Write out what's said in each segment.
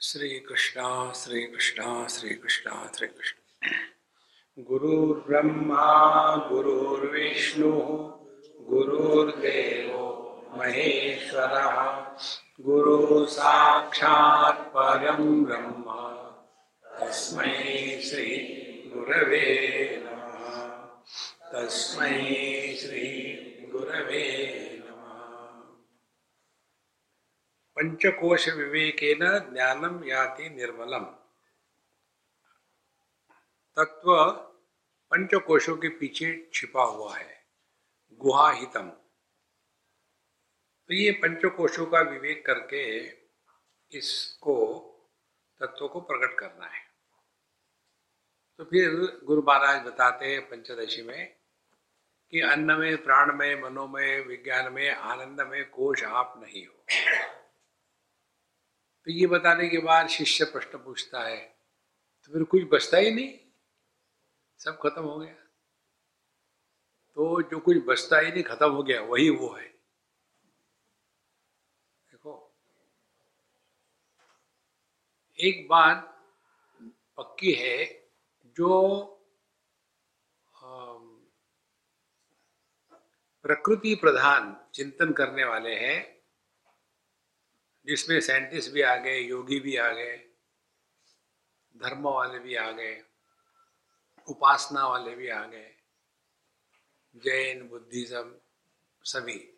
श्री कृष्णा श्री कृष्णा श्री कृष्णा श्री कृष्ण गुरुर्ब्रह्मा, गुरुर्विष्णु, गुरुर्देव महेश्वर। गुरु साक्षात् परम ब्रह्म। तस्म श्री गुरवे नमः। तस्मै श्री गुरवे पंचकोश विवेकेन ज्ञानम याति निर्मलम। तत्व पंचकोशों के पीछे छिपा हुआ है, गुहाहितम। तो ये पंचकोशों का विवेक करके इसको तत्व को प्रकट करना है। तो फिर गुरु महाराज बताते हैं पंचदशी में कि अन्न में प्राण में मनोमय विज्ञान में आनंद में कोश आप नहीं हो। तो ये बताने के बाद शिष्य प्रश्न पूछता है तो फिर कुछ बचता ही नहीं? सब खत्म हो गया? तो जो कुछ बचता ही नहीं, खत्म हो गया, वही वो है। देखो, एक बात पक्की है, जो प्रकृति प्रधान चिंतन करने वाले हैं जिसमें साइंटिस्ट भी आ गए, योगी भी आ गए, धर्म वाले भी आ गए, उपासना वाले भी आ गए, जैन, बुद्धिज्म, सभी।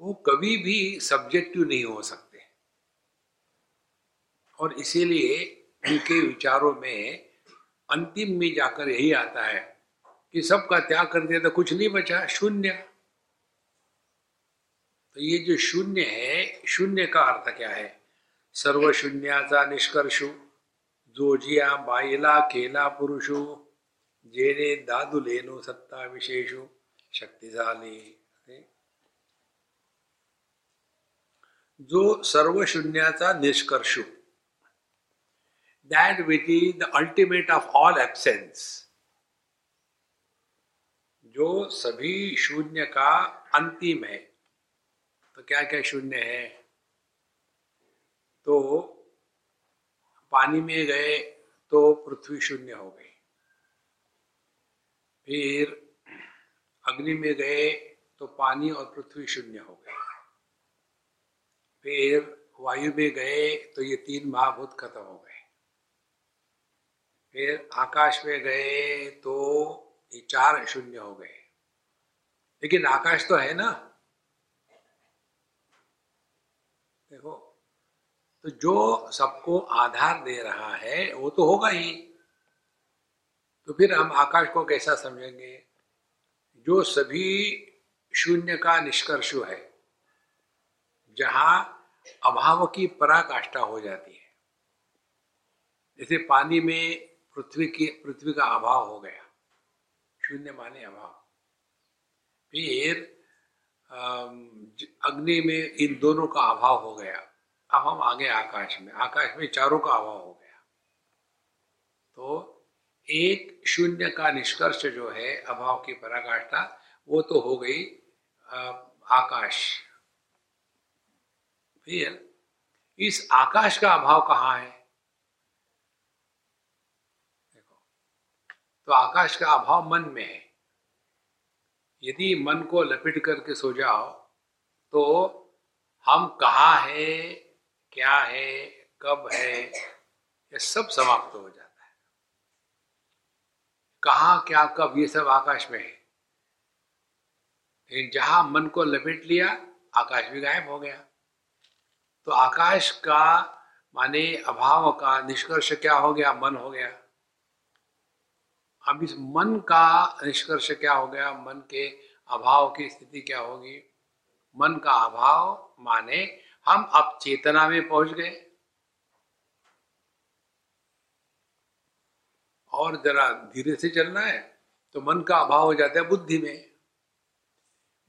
वो कभी भी सब्जेक्टिव नहीं हो सकते। और इसीलिए उनके विचारों में अंतिम में जाकर यही आता है कि सबका त्याग कर दिया तो कुछ नहीं बचा, शून्य। तो ये जो शून्य है, शून्य का अर्थ क्या है? सर्व शून्याचा निष्कर्षु जोजिया बाईला केला पुरुषु, जेने दादू लेनो सत्ता विशेषु, शक्तिशाली। जो सर्व शून्याचा निष्कर्षु that which is the ultimate of all absence जो सभी शून्य का अंतिम है। क्या क्या शून्य है? तो पानी में गए तो पृथ्वी शून्य हो गई। फिर अग्नि में गए तो पानी और पृथ्वी शून्य हो गए। फिर वायु में गए तो ये तीन महाभूत खत्म हो गए। फिर आकाश में गए तो ये चार शून्य हो गए। लेकिन आकाश तो है ना? देखो तो जो सबको आधार दे रहा है, वो तो होगा ही। तो फिर हम आकाश को कैसा समझेंगे? जो सभी शून्य का निष्कर्ष है, जहाँ अभाव की पराकाष्ठा हो जाती है। जैसे पानी में पृथ्वी की, पृथ्वी का अभाव हो गया, शून्य माने अभाव। फिर अग्नि में इन दोनों का अभाव हो गया। अब हम आगे आकाश में आकाश में चारों का अभाव हो गया। तो एक शून्य का निष्कर्ष जो है, अभाव की पराकाष्ठा, वो तो हो गई आकाश। फिर, इस आकाश का अभाव कहाँ है? देखो तो आकाश का अभाव मन में है। यदि मन को लपेट करके सो जाओ तो हम कहा है, क्या है, कब है, ये सब समाप्त हो जाता है। कहा, क्या, कब, ये सब आकाश में है। लेकिन जहाँ मन को लपेट लिया, आकाश भी गायब हो गया। तो आकाश का माने अभाव का निष्कर्ष क्या हो गया? मन हो गया। अब इस मन का निष्कर्ष क्या हो गया? मन के अभाव की स्थिति क्या होगी? मन का अभाव माने हम अब चेतना में पहुँच गए। और जरा धीरे से चलना है तो मन का अभाव हो जाता है बुद्धि में।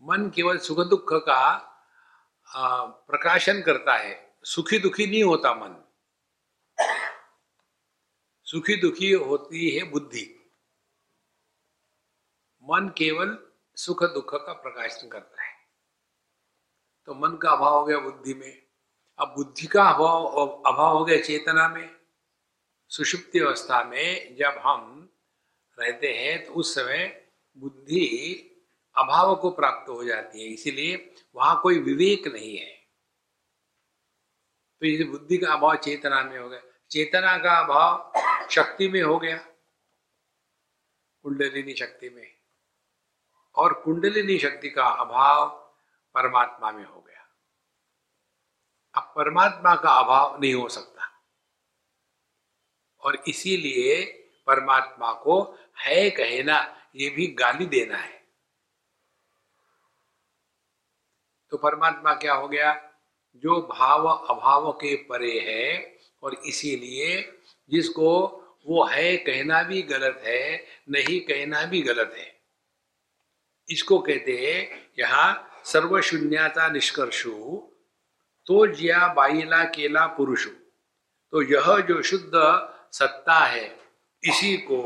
मन केवल सुख दुख का प्रकाशन करता है। सुखी दुखी नहीं होता मन। सुखी दुखी होती है बुद्धि। मन केवल सुख दुख का प्रकाशन करता है। तो मन का अभाव हो गया बुद्धि में। अब बुद्धि का अभाव अभाव हो गया चेतना में। सुषुप्ति अवस्था में जब हम रहते हैं तो उस समय बुद्धि अभाव को प्राप्त हो जाती है। इसीलिए वहाँ कोई विवेक नहीं है। तो इस बुद्धि का अभाव चेतना में हो गया। चेतना का अभाव शक्ति में हो गया। कुंडलिनी शक्ति में। और कुंडलिनी शक्ति का अभाव परमात्मा में हो गया। अब परमात्मा का अभाव नहीं हो सकता। और इसीलिए परमात्मा को है कहना ये भी गाली देना है। तो परमात्मा क्या हो गया? जो भाव अभाव के परे है और इसीलिए जिसको वो है कहना भी गलत है, नहीं कहना भी गलत है। इसको कहते हैं, यहाँ सर्वशून्यता निष्कर्षु तो जिया बाइला केला पुरुषु। तो यह जो शुद्ध सत्ता है, इसी को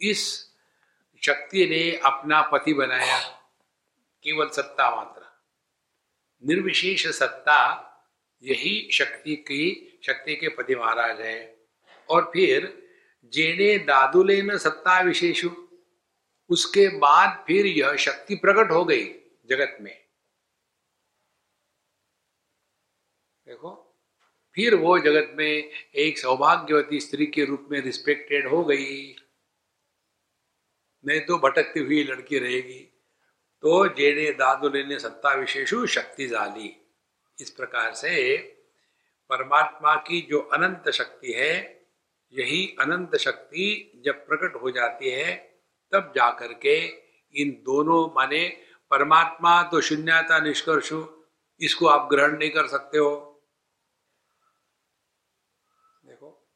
इस शक्ति ने अपना पति बनाया, केवल सत्ता मात्र। निर्विशेष सत्ता यही शक्ति की, शक्ति के पति महाराज है। और फिर, जेने दादुले न सत्ता विशेषु उसके बाद फिर यह शक्ति प्रकट हो गई जगत में। देखो, फिर वो जगत में एक सौभाग्यवती स्त्री के रूप में रिस्पेक्टेड हो गई। नहीं तो भटकती हुई लड़की रहेगी। तो जेने दादुले ने सत्ता विशेषु शक्ति जाली। इस प्रकार से परमात्मा की जो अनंत शक्ति है, यही अनंत शक्ति जब प्रकट हो जाती है तब जाकर के इन दोनों माने परमात्मा तो शून्यता निष्कर्ष इसको आप ग्रहण नहीं कर सकते हो। देखो।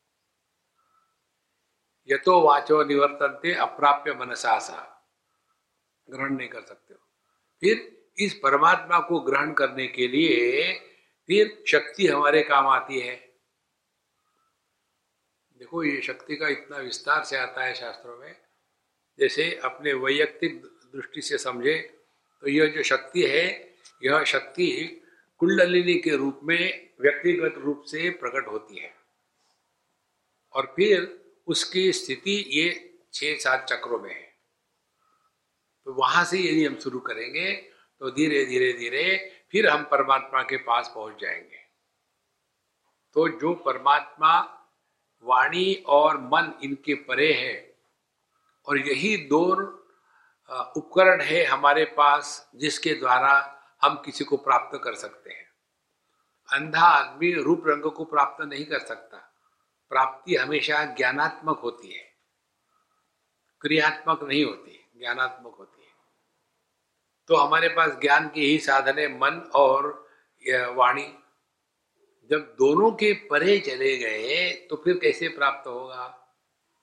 यथो वाचो निवर्तनते अप्राप्य मनसा ग्रहण नहीं कर सकते हो। फिर इस परमात्मा को ग्रहण करने के लिए फिर शक्ति हमारे काम आती है। देखो, ये शक्ति का इतना विस्तार से आता है शास्त्रों में। जैसे अपने वैयक्तिक दृष्टि से समझे तो यह जो शक्ति है, यह शक्ति कुंडलिनी के रूप में व्यक्तिगत रूप से प्रकट होती है। और फिर उसकी स्थिति ये छह सात चक्रों में है। तो वहाँ से यदि हम शुरू करेंगे तो धीरे धीरे धीरे फिर हम परमात्मा के पास पहुँच जाएँगे। तो जो परमात्मा वाणी और मन इनके परे है और यही दो उपकरण है हमारे पास जिसके द्वारा हम किसी को प्राप्त कर सकते हैं। अंधा आदमी रूप रंग को प्राप्त नहीं कर सकता। प्राप्ति हमेशा ज्ञानात्मक होती है। क्रियात्मक नहीं होती, ज्ञानात्मक होती है। तो हमारे पास ज्ञान के ही साधन है, मन और वाणी। जब दोनों के परे चले गए तो फिर कैसे प्राप्त होगा?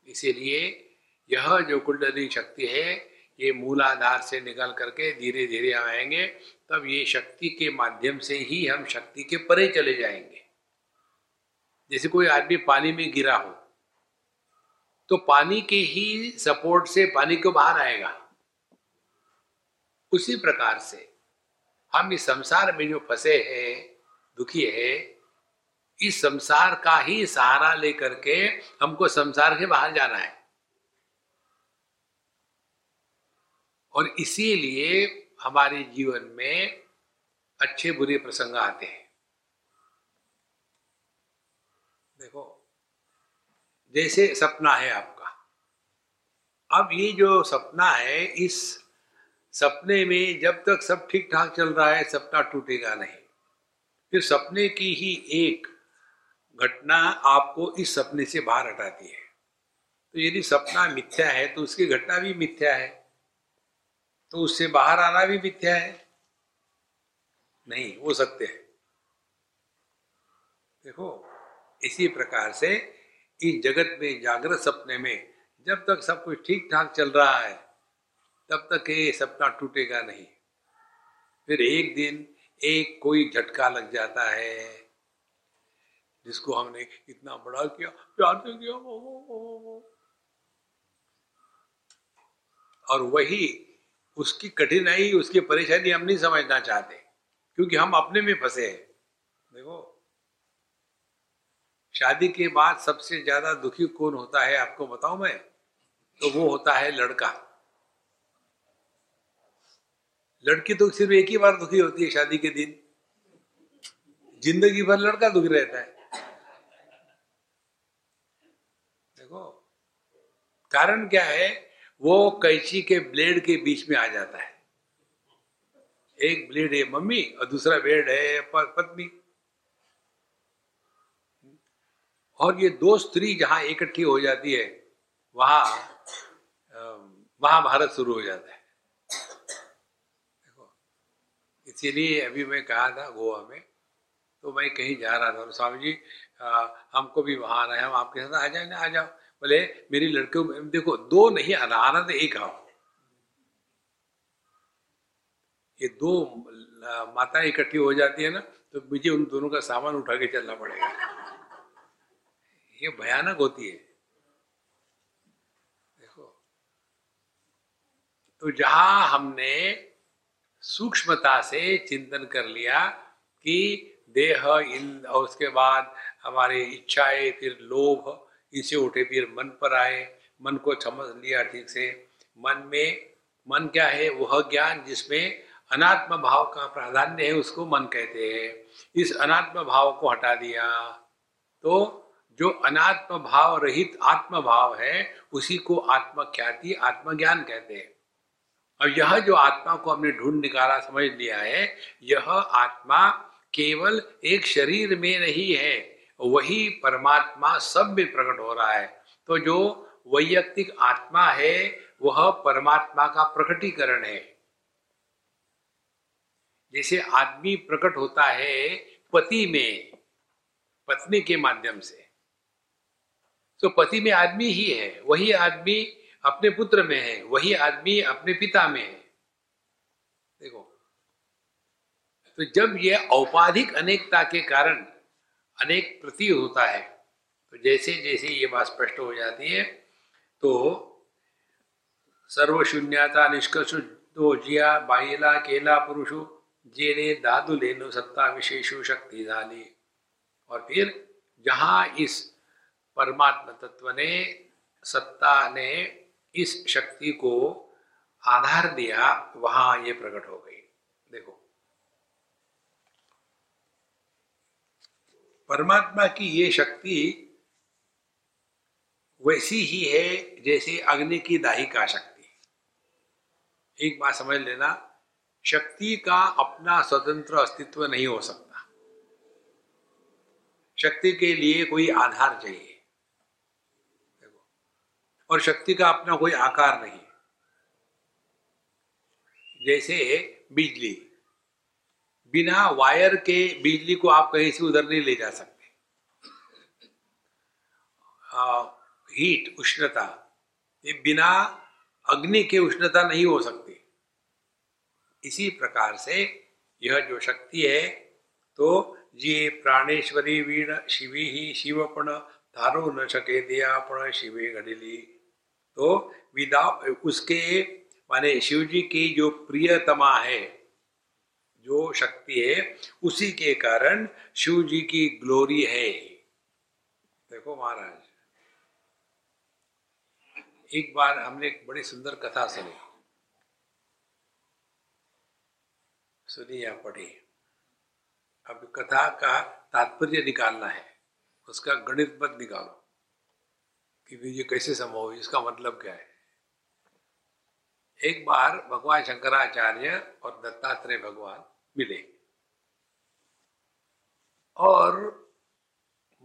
इसीलिए यह जो कुंडली शक्ति है, ये मूलाधार से निकल करके धीरे धीरे आएँगे, तब ये शक्ति के माध्यम से ही हम शक्ति के परे चले जाएँगे। जैसे कोई आदमी पानी में गिरा हो तो पानी के ही सपोर्ट से पानी को बाहर आएगा। उसी प्रकार से हम इस संसार में जो फंसे हैं, दुखी है, इस संसार का ही सहारा लेकर के हमको संसार के बाहर जाना है। और इसीलिए हमारे जीवन में अच्छे बुरे प्रसंग आते हैं। देखो, जैसे सपना है आपका। अब ये जो सपना है, इस सपने में जब तक सब ठीक ठाक चल रहा है, सपना टूटेगा नहीं। फिर सपने की ही एक घटना आपको इस सपने से बाहर हटाती है। तो यदि सपना मिथ्या है तो उसकी घटना भी मिथ्या है। तो उससे बाहर आना भी मिथ्या है? नहीं वो सत्य है। देखो, इसी प्रकार से इस जगत में जागृत सपने में जब तक सब कुछ ठीक ठाक चल रहा है, तब तक ये सपना टूटेगा नहीं। फिर एक दिन एक कोई झटका लग जाता है, जिसको हमने इतना बड़ा किया, प्यार से किया। और वही उसकी कठिनाई, उसकी परेशानी हम नहीं समझना चाहते, क्योंकि हम अपने में फंसे हैं। देखो, शादी के बाद सबसे ज़्यादा दुखी कौन होता है, आपको बताऊँ मैं? तो वो होता है लड़का। लड़की तो सिर्फ़ एक ही बार दुखी होती है शादी के दिन। ज़िंदगी भर लड़का दुखी रहता है। देखो, कारण क्या है? वो कैची के ब्लेड के बीच में आ जाता है। एक ब्लेड है मम्मी और दूसरा ब्लेड है पत्नी। और ये दो स्त्री जहाँ इकट्ठी हो जाती है, वहाँ महाभारत शुरू हो जाता है। देखो, इसीलिए अभी मैं कहा था गोवा में तो मैं कहीं जा रहा था। स्वामी जी हमको भी वहाँ आना है, हम आपके साथ आ जाए ना आ जाओ। बोले, मेरी लड़के देखो, दो नहीं तो एक आओ ये दो माता इकट्ठी हो जाती है ना तो मुझे उन दोनों का सामान उठा के चलना पड़ेगा। ये भयानक होती है। देखो। तो जहाँ हमने सूक्ष्मता से चिंतन कर लिया कि देह इन और उसके बाद हमारी इच्छाएँ, फिर लोभ इनसे उठे फिर मन पर आए, मन को समझ लिया ठीक से। मन में, मन क्या है? वह ज्ञान जिसमें अनात्म भाव का प्राधान्य है, उसको मन कहते हैं। इस अनात्म भाव को हटा दिया। तो जो अनात्म भाव रहित आत्म भाव है, उसी को आत्मख्याति, आत्मज्ञान कहते हैं। और यह जो आत्मा को हमने ढूंढ निकाला, समझ लिया है, यह आत्मा केवल एक शरीर में नहीं है वही परमात्मा सब में प्रकट हो रहा है। तो जो वैयक्तिक आत्मा है, वह परमात्मा का प्रकटीकरण है। जैसे आदमी प्रकट होता है पति में, पत्नी के माध्यम से। तो पति में आदमी ही है, वही आदमी अपने पुत्र में है, वही आदमी अपने पिता में है। देखो तो जब यह औपाधिक अनेकता के कारण अनेक प्रति होता है। तो जैसे जैसे ये बात स्पष्ट हो जाती है तो सर्वशून्यता निष्कर्ष तो जिया बाहिला केला, पुरुषो, जेने, दादू, लेनो, सत्ता, विशेषो, शक्ति डाली और फिर जहाँ इस परमात्मा तत्व ने, सत्ता ने इस शक्ति को आधार दिया, वहाँ ये प्रकट हो गई। देखो परमात्मा की ये शक्ति वैसी ही है जैसे अग्नि की दाही का शक्ति। एक बात समझ लेना, शक्ति का अपना स्वतंत्र अस्तित्व नहीं हो सकता। शक्ति के लिए कोई आधार चाहिए। और शक्ति का अपना कोई आकार नहीं। जैसे बिजली। बिना वायर के बिजली को आप कहीं से उधर नहीं ले जा सकते। आ, हीट उष्णता ये बिना अग्नि के उष्णता नहीं हो सकती। इसी प्रकार से यह जो शक्ति है तो ये प्राणेश्वरी वीण शिवी ही शिवपण धारो न सके दिया पण शिवे घड़िली तो विदा उसके माने शिव जी की जो प्रियतमा है जो शक्ति है, उसी के कारण शिव जी की ग्लोरी है। देखो महाराज, एक बार हमने एक बड़ी सुंदर कथा सुनी। सुनी या पढ़ी? अब कथा का तात्पर्य निकालना है, उसका गणित मत निकालो कि ये कैसे संभव है इसका मतलब क्या है? एक बार भगवान शंकराचार्य और दत्तात्रेय भगवान मिले और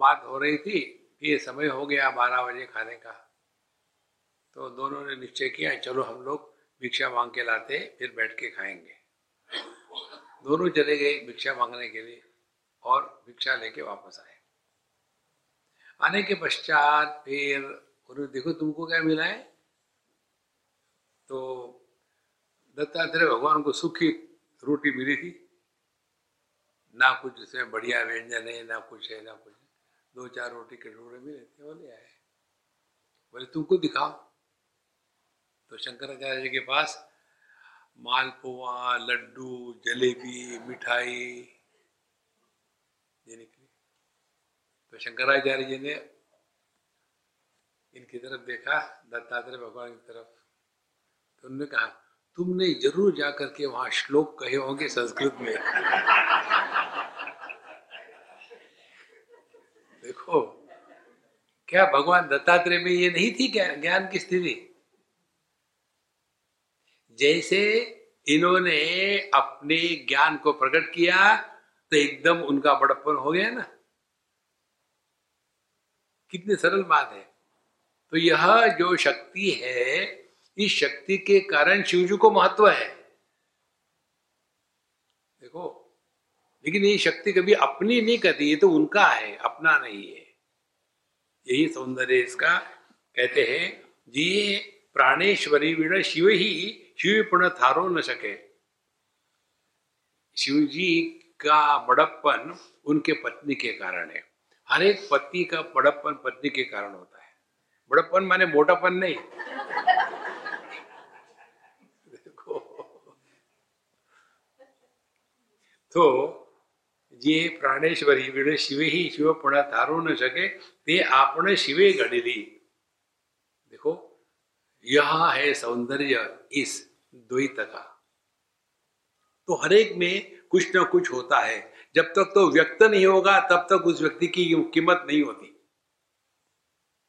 बात हो रही थी कि ये समय हो गया बारह बजे खाने का तो दोनों ने निश्चय किया, चलो हम लोग भिक्षा मांग के लाते, फिर बैठ के खाएँगे। दोनों चले गए भिक्षा मांगने के लिए और भिक्षा लेके वापस आए। आने के पश्चात फिर उन्होंने देखो तुमको क्या मिला है? तो दत्तात्रेय भगवान को सुखी रोटी मिली थी। ना कुछ उसमें बढ़िया व्यंजन है, ना कुछ है, ना कुछ दो चार रोटी के टुकड़े मिले थे बोले आए। बोले तुमको दिखाओ। तो शंकराचार्य जी के पास मालपुआ लड्डू, जलेबी, मिठाई ये निकली। तो शंकराचार्य जी ने इनकी तरफ़ देखा, दत्तात्रेय भगवान की तरफ़। तो उन्होंने कहा तुमने ज़रूर जाकर के वहाँ श्लोक कहे होंगे संस्कृत में। देखो, क्या भगवान दत्तात्रेय में ये नहीं थी क्या? ज्ञान की स्थिति? जैसे इन्होंने अपने ज्ञान को प्रकट किया तो एकदम उनका बड़प्पन हो गया ना। कितनी सरल बात है। तो यह जो शक्ति है इस शक्ति के कारण शिवजू को महत्व है। देखो, लेकिन ये शक्ति कभी अपनी नहीं करती, ये तो उनका है, अपना नहीं है। यही सौंदर्य इसका कहते हैं जी प्राणेश्वरी वीण शिव ही शिव पुण्य थारो न सके। शिव जी का बड़प्पन उनके पत्नी के कारण है। हर एक पति का बड़प्पन पत्नी के कारण होता है। बड़प्पन माने मोटापन नहीं देखो तो જે પ્રાણેશ્વરી વિણે શિવે ही शिव पुणा तारो न सके ते आपने शिवे घड़ी देखो यह है सौंदर्य इस द्वैत का तो हरेक में कुछ ना कुछ होता है जब तक तो व्यक्त नहीं होगा तब तक उस व्यक्ति की कीमत नहीं होती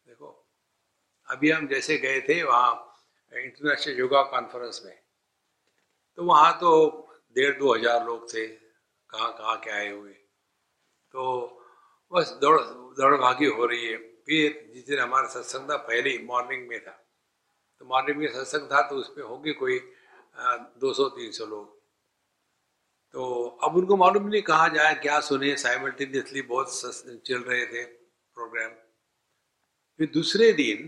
देखो अभी हम जैसे गए थे वहां इंटरनेशनल योगा कॉन्फ्रेंस में तो वहां तो डेढ़ दो हजार लोग थे कहाँ कहाँ के आए हुए। तो बस दौड़ दौड़ भागी हो रही है। फिर जिस दिन हमारा सत्संग था, पहले ही मॉर्निंग में था। तो मॉर्निंग में सत्संग था तो उसमें होंगे कोई दो सौ, तीन सौ लोग। तो अब उनको मालूम नहीं कहा जाए, क्या सुने। साइमल्टेनियसली बहुत चल रहे थे प्रोग्राम फिर दूसरे दिन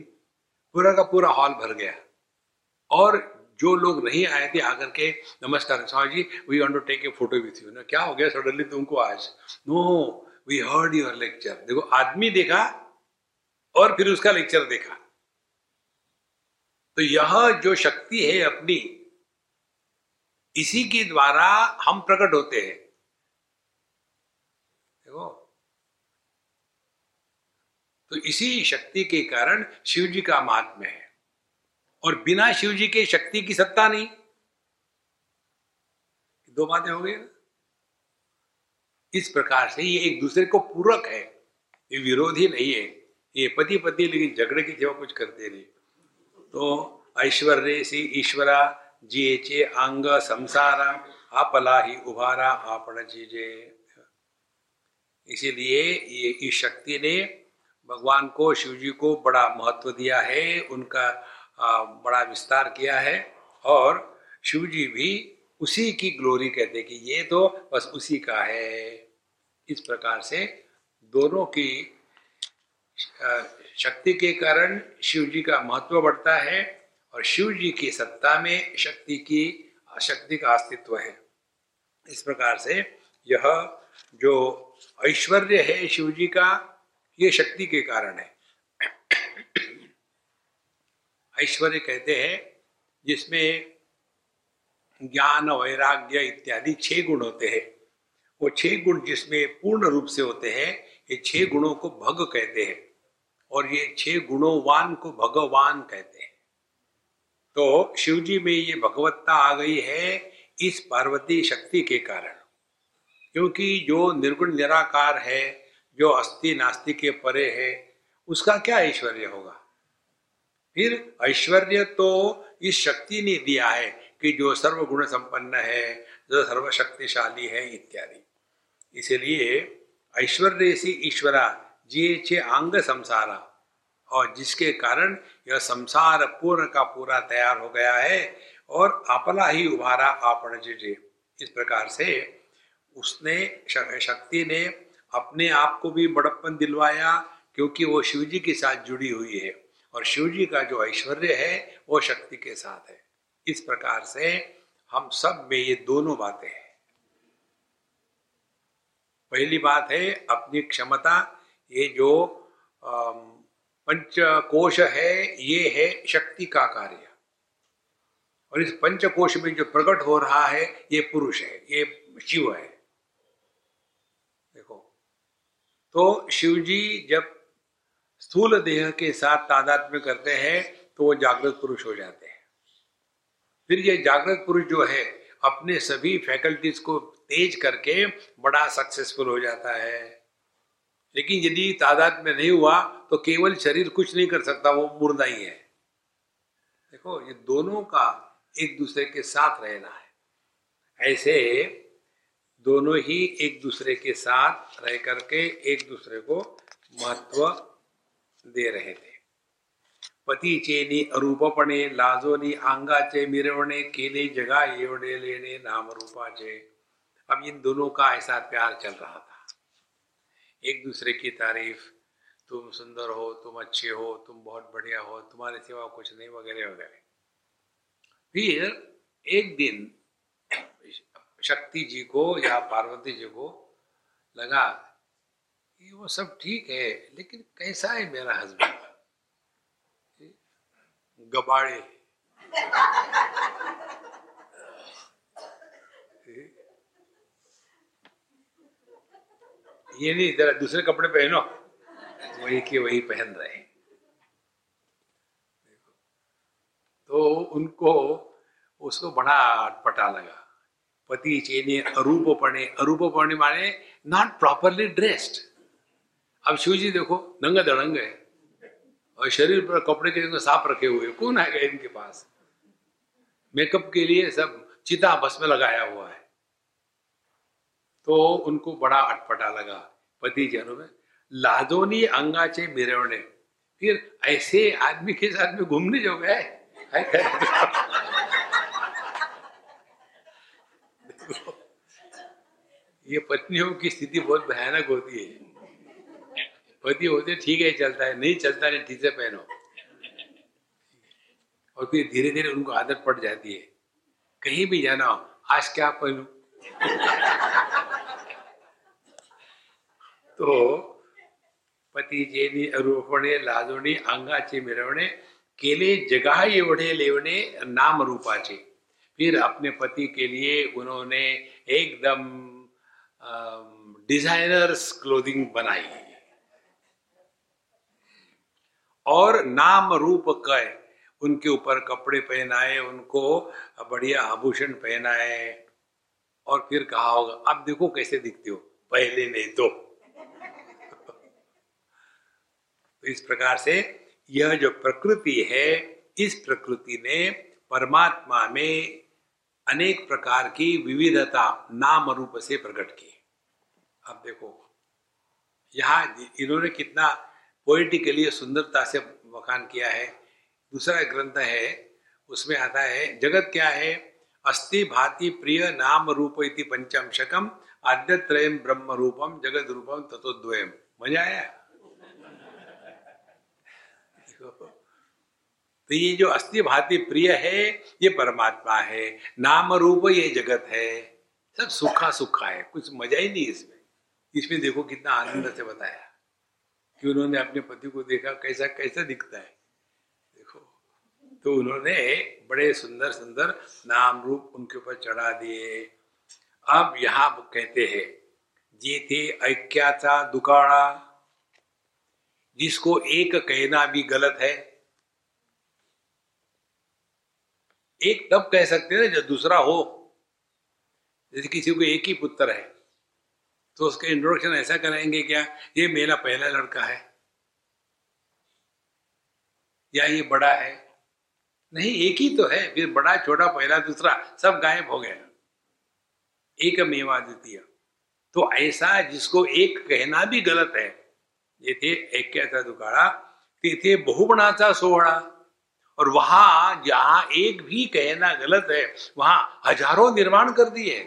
पूरा का पूरा हॉल भर गया। और जो लोग नहीं आए थे आकर के, नमस्कार Swami ji we want to take a photo with you ना, क्या हो गया सडनली तुमको आज? No we heard your lecture देखो, आदमी देखा और फिर उसका लेक्चर देखा। तो यह जो शक्ति है अपनी, इसी के द्वारा हम प्रकट होते हैं। देखो। तो इसी शक्ति के कारण शिव जी का महात्म्य है। और बिना शिव जी के शक्ति की सत्ता नहीं। दो बातें हो गई इस प्रकार से ये एक दूसरे को पूरक है। ये विरोधी नहीं है। ये पति पति लेकिन झगड़े की सेवा कुछ करते नहीं। तो ऐश्वर्य सी ईश्वरा चे अंग, संसारा, आपला ही उभारा आपण चीजे इसीलिए ये इस शक्ति ने भगवान को, शिव जी को बड़ा महत्व दिया है। उनका बड़ा विस्तार किया है और शिव जी भी उसी की ग्लोरी कहते कि ये तो बस उसी का है। इस प्रकार से दोनों की शक्ति के कारण शिव जी का महत्व बढ़ता है और शिव जी की सत्ता में शक्ति की, शक्ति का अस्तित्व है। इस प्रकार से यह जो ऐश्वर्य है शिव जी का, ये शक्ति के कारण है। ऐश्वर्य कहते हैं, जिसमें ज्ञान, वैराग्य इत्यादि छह गुण होते हैं। वो छह गुण जिसमें पूर्ण रूप से होते हैं, ये छह गुणों को भग कहते हैं और ये छह गुणोवान को भगवान कहते हैं। तो शिव जी में ये भगवत्ता आ गई है इस पार्वती शक्ति के कारण। क्योंकि जो निर्गुण निराकार है, जो अस्थि नास्ति के परे है, उसका क्या ऐश्वर्य होगा? फिर ऐश्वर्य तो इस शक्ति ने दिया है कि जो सर्वगुण संपन्न है, जो सर्वशक्तिशाली है इत्यादि। इसलिए ऐश्वर्य से ईश्वरा जिये छे अंग संसारा, और जिसके कारण यह संसार पूर्ण का पूरा तैयार हो गया है और अपना ही उभारा आपण जे इस प्रकार से उसने शक्ति ने अपने आप को भी बड़प्पन दिलवाया, क्योंकि वो शिव जी के साथ जुड़ी हुई है। और शिव जी का जो ऐश्वर्य है, वो शक्ति के साथ है। इस प्रकार से हम सब में ये दोनों बातें हैं। पहली बात है अपनी क्षमता, ये जो पंच कोश है, ये है शक्ति का कार्य। और इस पंचकोश में जो प्रकट हो रहा है, ये पुरुष है, ये शिव है। देखो तो शिव जी जब स्थूल देह के साथ तादाद में करते हैं तो वो जागृत पुरुष हो जाते हैं। फिर ये जागृत पुरुष जो है, अपने सभी फैकल्टीज को तेज करके बड़ा सक्सेसफुल हो जाता है। लेकिन यदि तादाद में नहीं हुआ तो केवल शरीर कुछ नहीं कर सकता, वो मुर्दा ही है। देखो, ये दोनों का एक दूसरे के साथ रहना है। ऐसे दोनों ही एक दूसरे के साथ रह करके एक दूसरे को महत्व दे रहे थे। पति चेनी अरूपपणे, लाजोनी आंगाचे, मिरवणे, केले जगा एवढे लेने नाम रूपाचे अब इन दोनों का ऐसा प्यार चल रहा था। एक दूसरे की तारीफ़, तुम सुंदर हो, तुम अच्छे हो, तुम बहुत बढ़िया हो, तुम्हारे सिवा कुछ नहीं, वगैरह वगैरह। फिर एक दिन शक्ति जी को या पार्वती जी को लगा कि वो सब ठीक है, लेकिन कैसा है मेरा हस्बैंड गबाड़े। ये नहीं, जरा दूसरे कपड़े पहनो। वही के वही पहन रहे तो उनको, उसको बड़ा अटपटा लगा। पति चेने अरूप पढ़े अरूप पढ़ने माने नॉट प्रॉपरली ड्रेस्ड अब शिव जी देखो, नंगा दड़ंग है। और शरीर पर कपड़े के साफ़ रखे हुए कौन आएगा इनके पास? मेकअप के लिए सब चिता बस में लगाया हुआ है। तो उनको बड़ा अटपटा लगा पति जनों में लादोनी अंगाचे मिरवने फिर ऐसे आदमी के साथ में घूमने जो गए ये पत्नियों की स्थिति बहुत भयानक होती है। पति होते ठीक है, चलता है, नहीं चलता नहीं, ठीक से पहनो। और फिर धीरे धीरे उनको आदत पड़ जाती है। कहीं भी जाना हो, आज क्या पहनू? तो पति जेनी रूपणे लाजोणी अंगाचे मिरवणे, केले जगह एवढे लेवणे, नाम रूपाचे। फिर अपने पति के लिए उन्होंने एकदम डिजाइनर्स क्लोथिंग बनाई। और नाम रूप कह। उनके ऊपर कपड़े पहनाए, उनको बढ़िया आभूषण पहनाए। और फिर कहा होगा आप देखो कैसे दिखते हो, पहले नहीं तो। तो इस प्रकार से यह जो प्रकृति है, इस प्रकृति ने परमात्मा में अनेक प्रकार की विविधता नाम रूप से प्रकट की। अब देखो, यहाँ इन्होंने कितना पोइटिकली सुंदरता से वखान किया है। दूसरा ग्रंथ है, उसमें आता है, जगत क्या है? अस्ति भाति प्रिय नाम रूप इति पंचम आद्य त्रयम ब्रह्म रूपम जगत रूपम तत्वद्वयम मज़ा आया? तो ये जो अस्थि भाति प्रिय है, ये परमात्मा है। नाम रूप ये जगत है। सब सुखा सुखा है। कुछ मज़ा ही नहीं इसमें। इसमें देखो कितना आनंद से बताया। कि उन्होंने अपने पति को देखा कैसा कैसा दिखता है। देखो तो उन्होंने बड़े सुंदर सुंदर नाम रूप उनके ऊपर चढ़ा दिए। अब यहाँ कहते हैं जे थे ऐक्याचा दुकाड़ा जिसको एक कहना भी गलत है। एक तब कह सकते हैं जब दूसरा हो। जैसे किसी को एक ही पुत्र है। तो उसका इंट्रोडक्शन ऐसा कराएँगे क्या? ये मेरा पहला लड़का है। या ये बड़ा है? नहीं, एक ही तो है। फिर बड़ा, छोटा, पहला, दूसरा, सब गायब हो गया एक मेवा द्वितीय तो ऐसा जिसको एक कहना भी गलत है। ये थे एक ऐक्याचा दुकाळा तिथे बहुगुणाचा सोहळा और वहाँ, जहाँ एक भी कहना गलत है, वहाँ हज़ारों निर्माण कर दिए।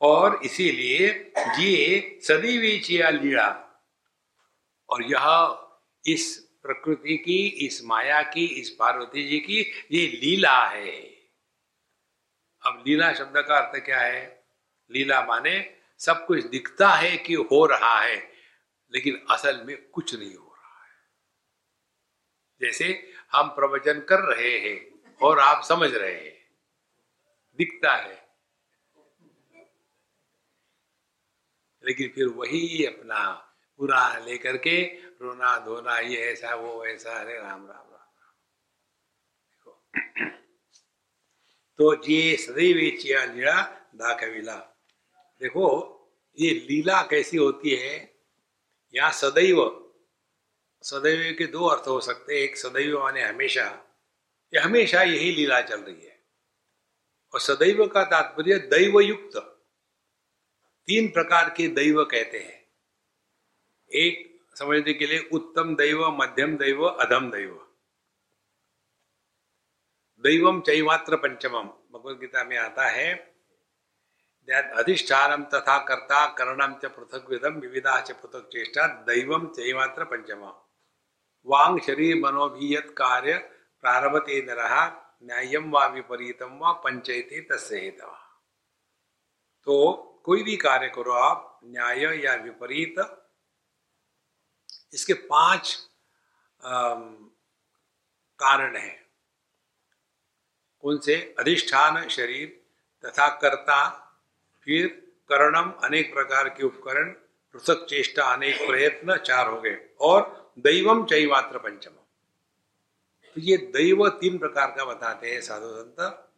और इसीलिए ये सदैवी चिया लीला। और यह इस प्रकृति की, इस माया की, इस पार्वती जी की, ये लीला है। अब लीला शब्द का अर्थ क्या है? लीला माने सब कुछ दिखता है कि हो रहा है, लेकिन असल में कुछ नहीं हो रहा है। जैसे हम प्रवचन कर रहे हैं और आप समझ रहे हैं, दिखता है। लेकिन फिर वही अपना पूरा लेकर के रोना, धोना, ये ऐसा, वो ऐसा, अरे राम राम राम देखो। तो ये सदैव चिया लीला दाखविला। देखो, ये लीला कैसी होती है? यहाँ सदैव सदैव के दो अर्थ हो सकते हैं। एक सदैव माने हमेशा। ये हमेशा यही लीला चल रही है। और सदैव का तात्पर्य दैव युक्त तीन प्रकार के दैव कहते हैं। एक समझने के लिए उत्तम दैव, मध्यम दैव, अधम दैव। दैवम चैमात्र पंचमम। भगवत गीता में आता है अधिष्ठान तथा कर्ता करणम च पृथक विधम विविधा च पृथक चेष्टा दैवम चैमात्र पंचम वांग शरीर मनोभीयत कार्य प्रारभते न रहा न्यायम व विपरीतम व पंचयते तस्य तो कोई भी कार्य करो आप, न्याय या विपरीत। इसके पाँच कारण हैं। उनसे अधिष्ठान, शरीर तथा कर्ता। फिर करणम, अनेक प्रकार के उपकरण, पृथक चेष्टा, अनेक प्रयत्न, चार हो गए। और दैवम चैमात्र पंचम तो ये दैव तीन प्रकार का बताते हैं साधु संत।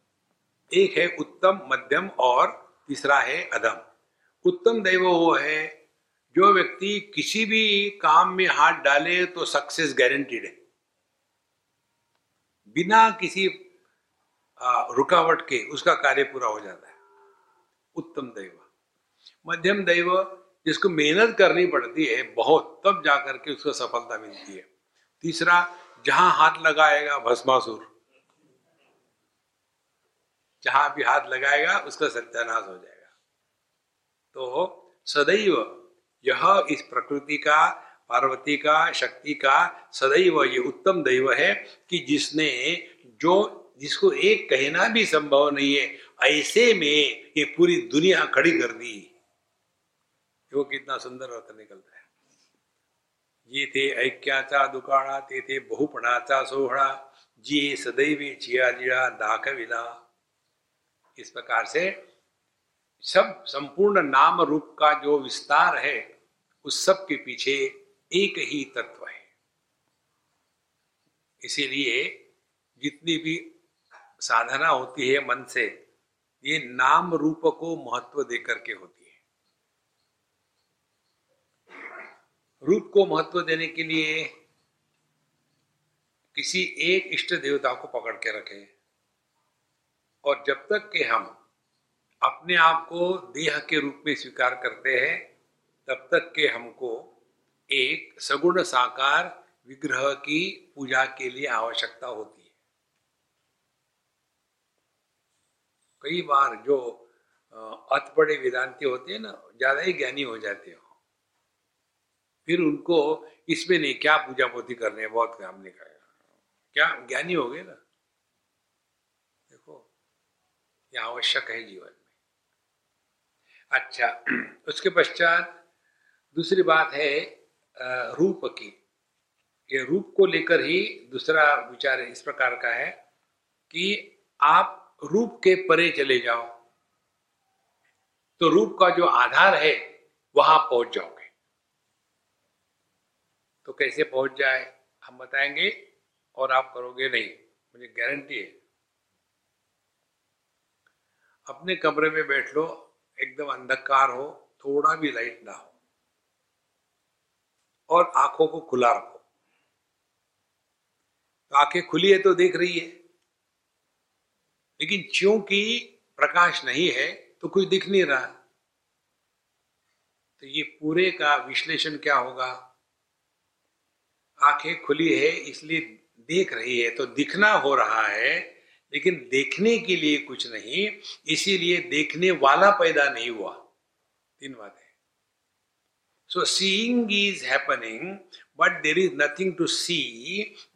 एक है उत्तम, मध्यम और तीसरा है अधम उत्तम दैव वो है, जो व्यक्ति किसी भी काम में हाथ डाले तो सक्सेस गारंटीड है। बिना किसी रुकावट के उसका कार्य पूरा हो जाता है। उत्तम दैव। मध्यम दैव जिसको मेहनत करनी पड़ती है, बहुत, तब जाकर के उसको सफलता मिलती है। तीसरा, जहाँ हाथ लगाएगा, भस्मासुर। जहाँ भी हाथ लगाएगा, उसका सत्यानाश हो जाएगा। तो सदैव यह इस प्रकृति का, पार्वती का, शक्ति का, सदैव ये उत्तम दैव है कि जिसने जो, जिसको एक कहना भी संभव नहीं है, ऐसे में ये पूरी दुनिया खड़ी कर दी। वो कितना सुंदर अर्थ निकलता है। ये थे ऐक्याचा दुकाणा, ते थे बहुपणाचा सोहड़ा जी सदैव चिया जिया दाख विला इस प्रकार से सब संपूर्ण नाम रूप का जो विस्तार है, उस सब के पीछे एक ही तत्व है। इसीलिए जितनी भी साधना होती है मन से, ये नाम रूप को महत्व देकर के होती है। रूप को महत्व देने के लिए किसी एक इष्ट देवता को पकड़ के रखें। और जब तक कि हम अपने आप को देह के रूप में स्वीकार करते हैं, तब तक के हमको एक सगुण साकार विग्रह की पूजा के लिए आवश्यकता होती है। कई बार जो अत बड़े वेदांति होते हैं ना, ज़्यादा ही ज्ञानी हो जाते हो। फिर उनको इसमें नहीं, क्या पूजा पोती करने बहुत नहीं करेगा क्या, ज्ञानी हो गए ना देखो यह आवश्यक है जीवन में। अच्छा उसके पश्चात दूसरी बात है रूप की। ये रूप को लेकर ही दूसरा विचार इस प्रकार का है कि आप रूप के परे चले जाओ। तो रूप का जो आधार है, वहाँ पहुँच जाओगे। तो कैसे पहुँच जाए, हम बताएँगे और आप करोगे नहीं। मुझे गारंटी है। अपने कमरे में बैठ लो, एकदम अंधकार हो, थोड़ा भी लाइट ना हो। और आँखों को खुला रखो। तो आँखें खुली है तो देख रही है। लेकिन क्योंकि प्रकाश नहीं है तो कुछ दिख नहीं रहा। तो ये पूरे का विश्लेषण क्या होगा? आँखें खुली है, इसलिए देख रही है तो दिखना हो रहा है लेकिन देखने के लिए कुछ नहीं, इसीलिए देखने वाला पैदा नहीं हुआ। तीन बातें so seeing is happening but there is nothing to see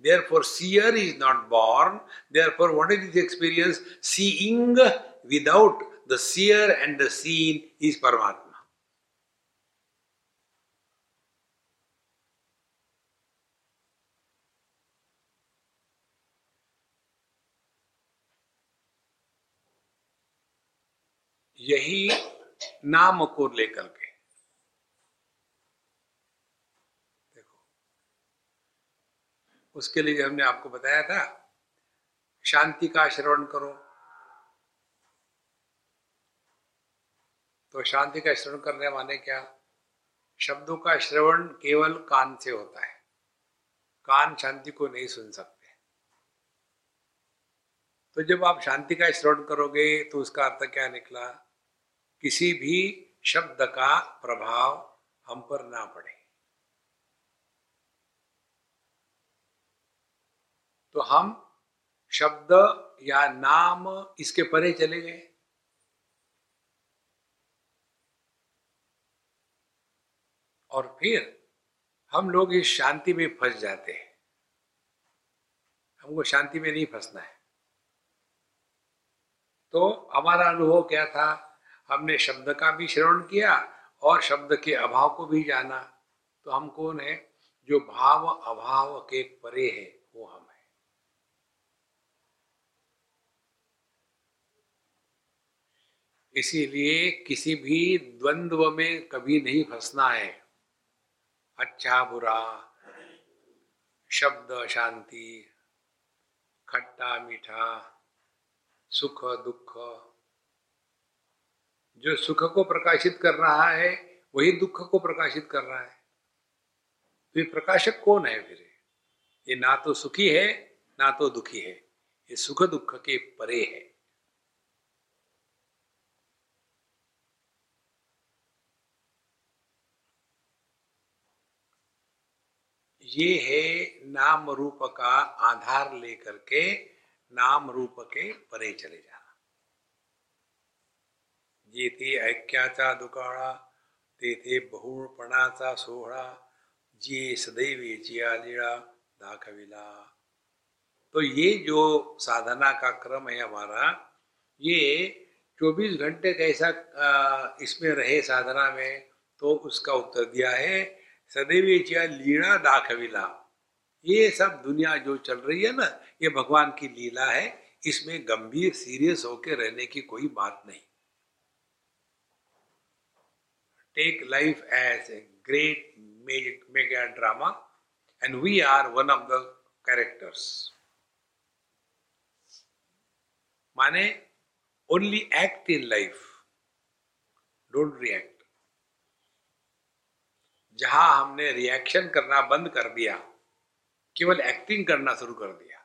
therefore seer is not born therefore what is is experience seeing without the seer and the seen is परमात्मा यही नाम को लेकर के। देखो। उसके लिए हमने आपको बताया था, शांति का श्रवण करो। तो शांति का श्रवण करने माने क्या? शब्दों का श्रवण केवल कान से होता है। कान शांति को नहीं सुन सकते। तो जब आप शांति का श्रवण करोगे तो उसका अर्थ क्या निकला? किसी भी शब्द का प्रभाव हम पर ना पड़े। तो हम शब्द या नाम इसके परे चले गए। और फिर हम लोग इस शांति में फंस जाते हैं। हमको शांति में नहीं फंसना है। तो हमारा अनुभव क्या था? हमने शब्द का भी श्रवण किया और शब्द के अभाव को भी जाना। तो हम कौन है? जो भाव अभाव के परे है, वो हम है। इसीलिए किसी भी द्वंद्व में कभी नहीं फंसना है। अच्छा बुरा, शब्द शांति खट्टा, मीठा, सुख, दुख जो सुख को प्रकाशित कर रहा है, वही दुख को प्रकाशित कर रहा है। तो ये प्रकाशक कौन है फिर? ये ना तो सुखी है, ना तो दुखी है। ये सुख दुख के परे है। ये है नाम रूप का आधार लेकर के, नाम रूप के परे चले जाना। जेथे ऐक्याचा दुकाळा, तेथे बहुळपणाचा सोहळा, जे सदैवेची लीला दाखविला. तो ये जो साधना का क्रम है हमारा, ये 24 घंटे कैसा इसमें रहे साधना में तो उसका उत्तर दिया है सदैवेच्या लीला दाखविला. ये सब दुनिया जो चल रही है ना, ये भगवान की लीला है, इसमें गंभीर, सीरियस होके रहने की कोई बात नहीं. Take life as a great mega drama, and we are one of the characters. माने only act in life, don't react. जहाँ हमने रिएक्शन करना बंद कर दिया केवल एक्टिंग करना शुरू कर दिया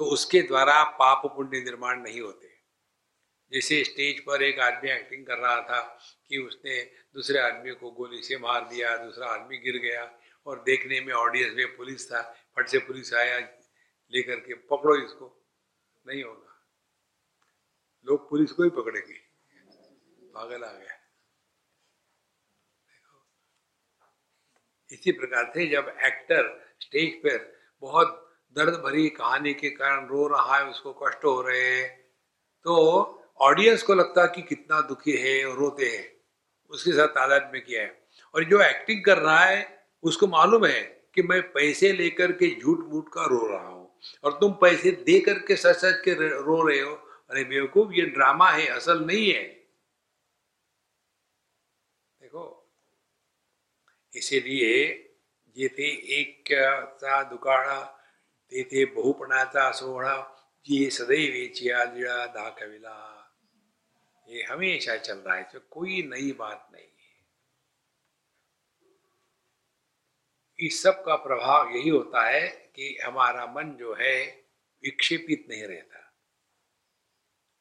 तो उसके द्वारा पाप पुण्य निर्माण नहीं होते जैसे स्टेज पर एक आदमी एक्टिंग कर रहा था कि उसने दूसरे आदमी को गोली से मार दिया, दूसरा आदमी गिर गया। और देखने में ऑडियंस में पुलिस था, फट से पुलिस आया, लेकर के पकड़ो इसको। नहीं होगा। लोग पुलिस को ही पकड़ेंगे। पागल आ गया। इसी प्रकार से जब एक्टर स्टेज पर बहुत दर्द भरी कहानी के कारण रो रहा है, उसको कष्ट हो रहे हैं तो ऑडियंस को लगता कि कितना दुखी है और रोते हैं। उसके साथ तादाद में किया है। और जो एक्टिंग कर रहा है, उसको मालूम है कि मैं पैसे लेकर के झूठ मूठ का रो रहा हूँ। और तुम पैसे दे करके सच सच के रो रहे हो। अरे बेवकूफ़, ये ड्रामा है, असल नहीं है। देखो, इसीलिए जेथे एक दुकाळा तेथे बहुपणाचा सोहळा जी सदैवेची लीळा दाखविला। ये हमेशा चल रहा है तो कोई नई बात नहीं है। इस सब का प्रभाव यही होता है कि हमारा मन जो है, विक्षेपित नहीं रहता।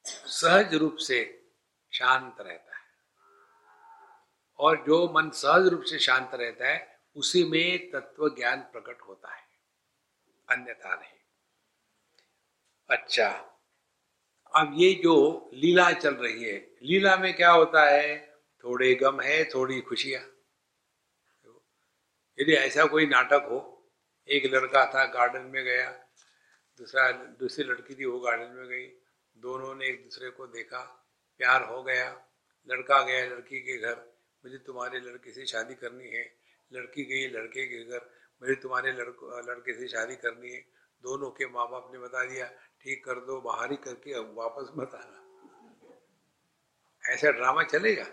सहज रूप से शांत रहता है। और जो मन सहज रूप से शांत रहता है, उसी में तत्व ज्ञान प्रकट होता है। अन्यथा नहीं। अच्छा। अब ये जो लीला चल रही है, लीला में क्या होता है? थोड़े गम है, थोड़ी खुशियाँ। यदि ऐसा कोई नाटक हो, एक लड़का था, गार्डन में गया, दूसरा, दूसरी लड़की थी, वो गार्डन में गई, दोनों ने एक दूसरे को देखा, प्यार हो गया, लड़का गया, लड़की के घर, मुझे तुम्हारे लड़के से शादी करनी है, लड़की गई, लड़के के घर, मुझे तुम्हारे लड़को, लड़के से शादी करनी है, दोनों के माँ बाप ने बता दिया ठीक कर दो, बाहर ही करके अब वापस मत आना। ऐसा ड्रामा चलेगा?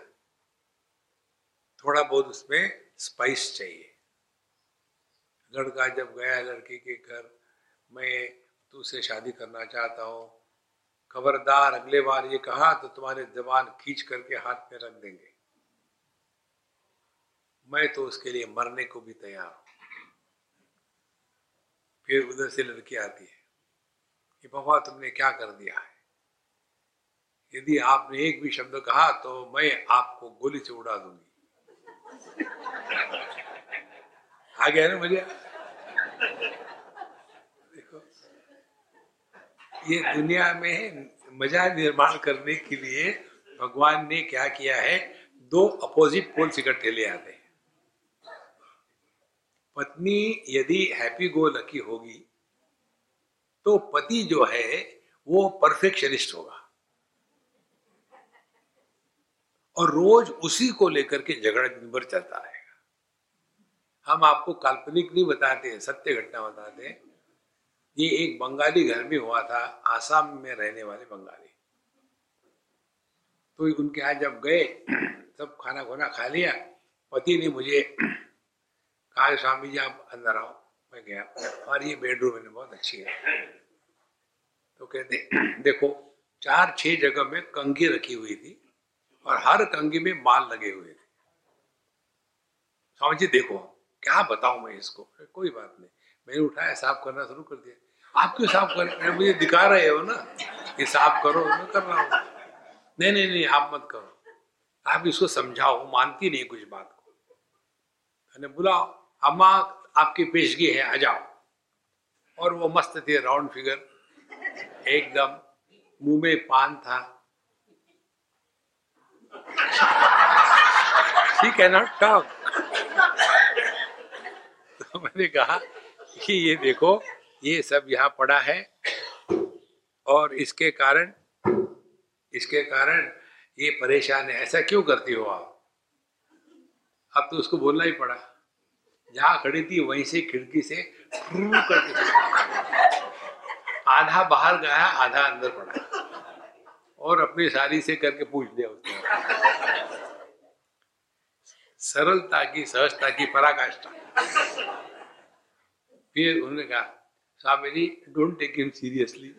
थोड़ा बहुत उसमें स्पाइस चाहिए। लड़का जब गया लड़की के घर, मैं तुझसे शादी करना चाहता हूँ। खबरदार, अगले बार ये कहा तो तुम्हारे जबान खींच करके हाथ में रख देंगे। मैं तो उसके लिए मरने को भी तैयार हूँ। फिर उधर से लड़की आती है। कि पापा तुमने क्या कर दिया है? यदि आपने एक भी शब्द कहा तो मैं आपको गोली से उड़ा दूँगी। आ गया ना मुझे देखो, ये दुनिया में मज़ा निर्माण करने के लिए भगवान ने क्या किया है? दो अपोजिट पोल्स इकट्ठे ले आते हैं। पत्नी यदि हैप्पी गो लकी होगी तो पति जो है, वो परफेक्शनिस्ट होगा। और रोज उसी को लेकर के झगड़ा दिन भर चलता रहेगा। हम आपको काल्पनिक नहीं बताते सत्य घटना बताते हैं। ये एक बंगाली घर में हुआ था, आसाम में रहने वाले बंगाली। तो उनके यहाँ जब गए सब खाना खोना खा लिया। पति ने मुझे, कहा स्वामी जी, आप अंदर आओ। मैं गया। और ये बेडरूम है बहुत अच्छी है। तो कहते, देखो, चार, छह जगह में कंगी रखी हुई थी और हर कंगी में माल लगे हुए थे। स्वामी जी देखो, क्या बताऊँ मैं इसको? कोई बात नहीं। मैंने उठाया, साफ़ करना शुरू कर दिया। आप क्यों साफ़ कर मुझे दिखा रहे हो ना कि साफ़ करो, मैं कर रहा हूँ। नहीं नहीं नहीं, आप मत करो। आप इसको समझाओ मानती नहीं कुछ बात को। मैंने बुलाओ अम्मा आपकी पेशगी है, आ जाओ। और वो मस्त थे राउंड फिगर एकदम, मुँह में पान था। She cannot talk. तो मैंने कहा कि ये देखो, ये सब यहाँ पड़ा है। और इसके कारण इसके कारण ये परेशान है। ऐसा क्यों करती हो आप? अब तो उसको बोलना ही पड़ा। जहाँ खड़ी थी, वहीं से खिड़की से करके आधा बाहर गया, आधा अंदर पड़ा। और अपनी सारी से करके पूछ दिया उसने। सरलता की, सहजता की, पराकाष्ठा। फिर उन्होंने कहा Swami ji don't take him seriously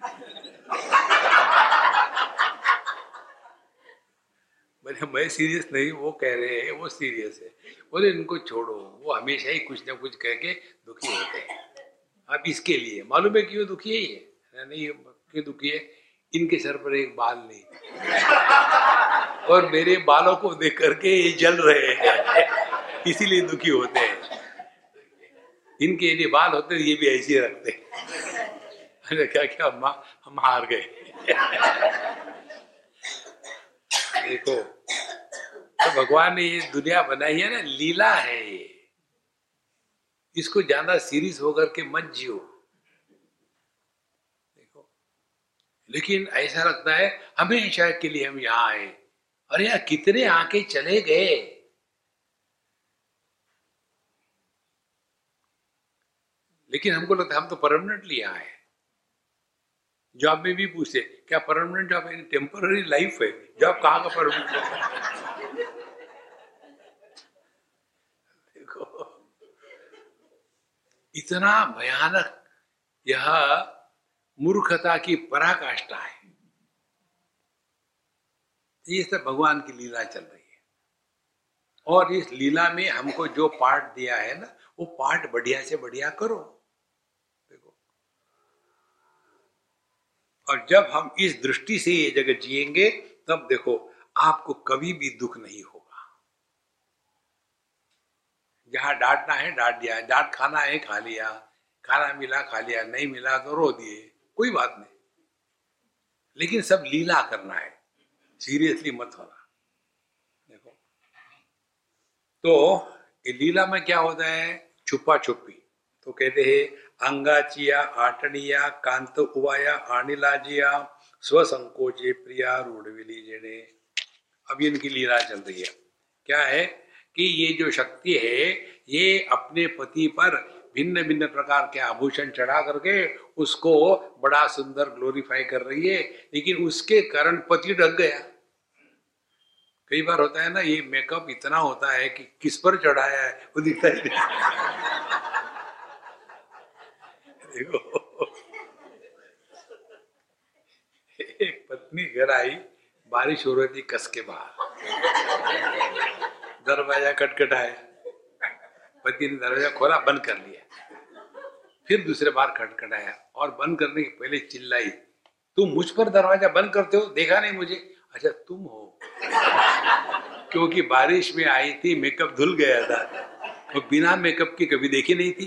मैंने, मैं सीरियस नहीं, वो कह रहे हैं, वो सीरियस है। बोले, इनको छोड़ो, वो हमेशा ही कुछ ना कुछ कह के दुखी होते हैं। अब इसके लिए, मालूम है क्यों दुखी है ये? नहीं, क्यों दुखी है? इनके सर पर एक बाल नहीं। और मेरे बालों को देख करके ये जल रहे हैं, इसीलिए दुखी होते हैं। इनके यदि बाल होते ये भी ऐसे रखते अरे क्या क्या, हम हार गए देखो तो भगवान ने ये दुनिया बनाई है ना, लीला है ये। इसको ज़्यादा सीरियस होकर के मत जियो। देखो। लेकिन ऐसा लगता है, हमेशा के लिए हम यहाँ आए। और यार, कितने आके चले गए। लेकिन हमको लगता है, हम तो परमानेंटली आए। जॉब में भी पूछते, क्या परमानेंट जॉब है टेम्पररी लाइफ है? जॉब कहाँ का परमानेंट इतना भयानक यह मूर्खता की पराकाष्ठा है। ये सब भगवान की लीला चल रही है। और इस लीला में हमको जो पार्ट दिया है ना, वो पार्ट बढ़िया से बढ़िया करो। देखो। और जब हम इस दृष्टि से ये जगह जिएँगे, तब देखो, आपको कभी भी दुख नहीं होगा। जहाँ डांटना है, डांट दिया। डांट खाना है, खा लिया। खाना मिला, खा लिया। नहीं मिला तो रो दिए। कोई बात नहीं। लेकिन सब लीला करना है। सीरियसली मत होना। देखो। तो लीला में क्या होता है? छुपा छुपी तो कहते हैं अंगाचिया आटनिया कांत उवाया आनिलाजिया स्वसंकोचे प्रिया, रूढ़विली जेने। अब इनकी लीला चल रही है। क्या है? कि ये जो शक्ति है, ये अपने पति पर भिन्न भिन्न प्रकार के आभूषण चढ़ा करके उसको बड़ा सुंदर ग्लोरीफाई कर रही है, लेकिन उसके कारण पति ढक गया। कई बार होता है ना, ये मेकअप इतना होता है कि किस पर चढ़ाया है, वो दिखता ही देखो। एक पत्नी घर आई, बारिश हो रही थी कस के बाहर। दरवाज़ा खटखटाया पति ने दरवाज़ा खोला, बंद कर लिया। फिर दूसरे बार खटखटाया और बंद करने के पहले चिल्लाई, तुम मुझ पर दरवाज़ा बंद करते हो? देखा नहीं मुझे? अच्छा तुम हो। क्योंकि बारिश में आई थी मेकअप धुल गया था। तो बिना मेकअप की कभी देखी नहीं थी।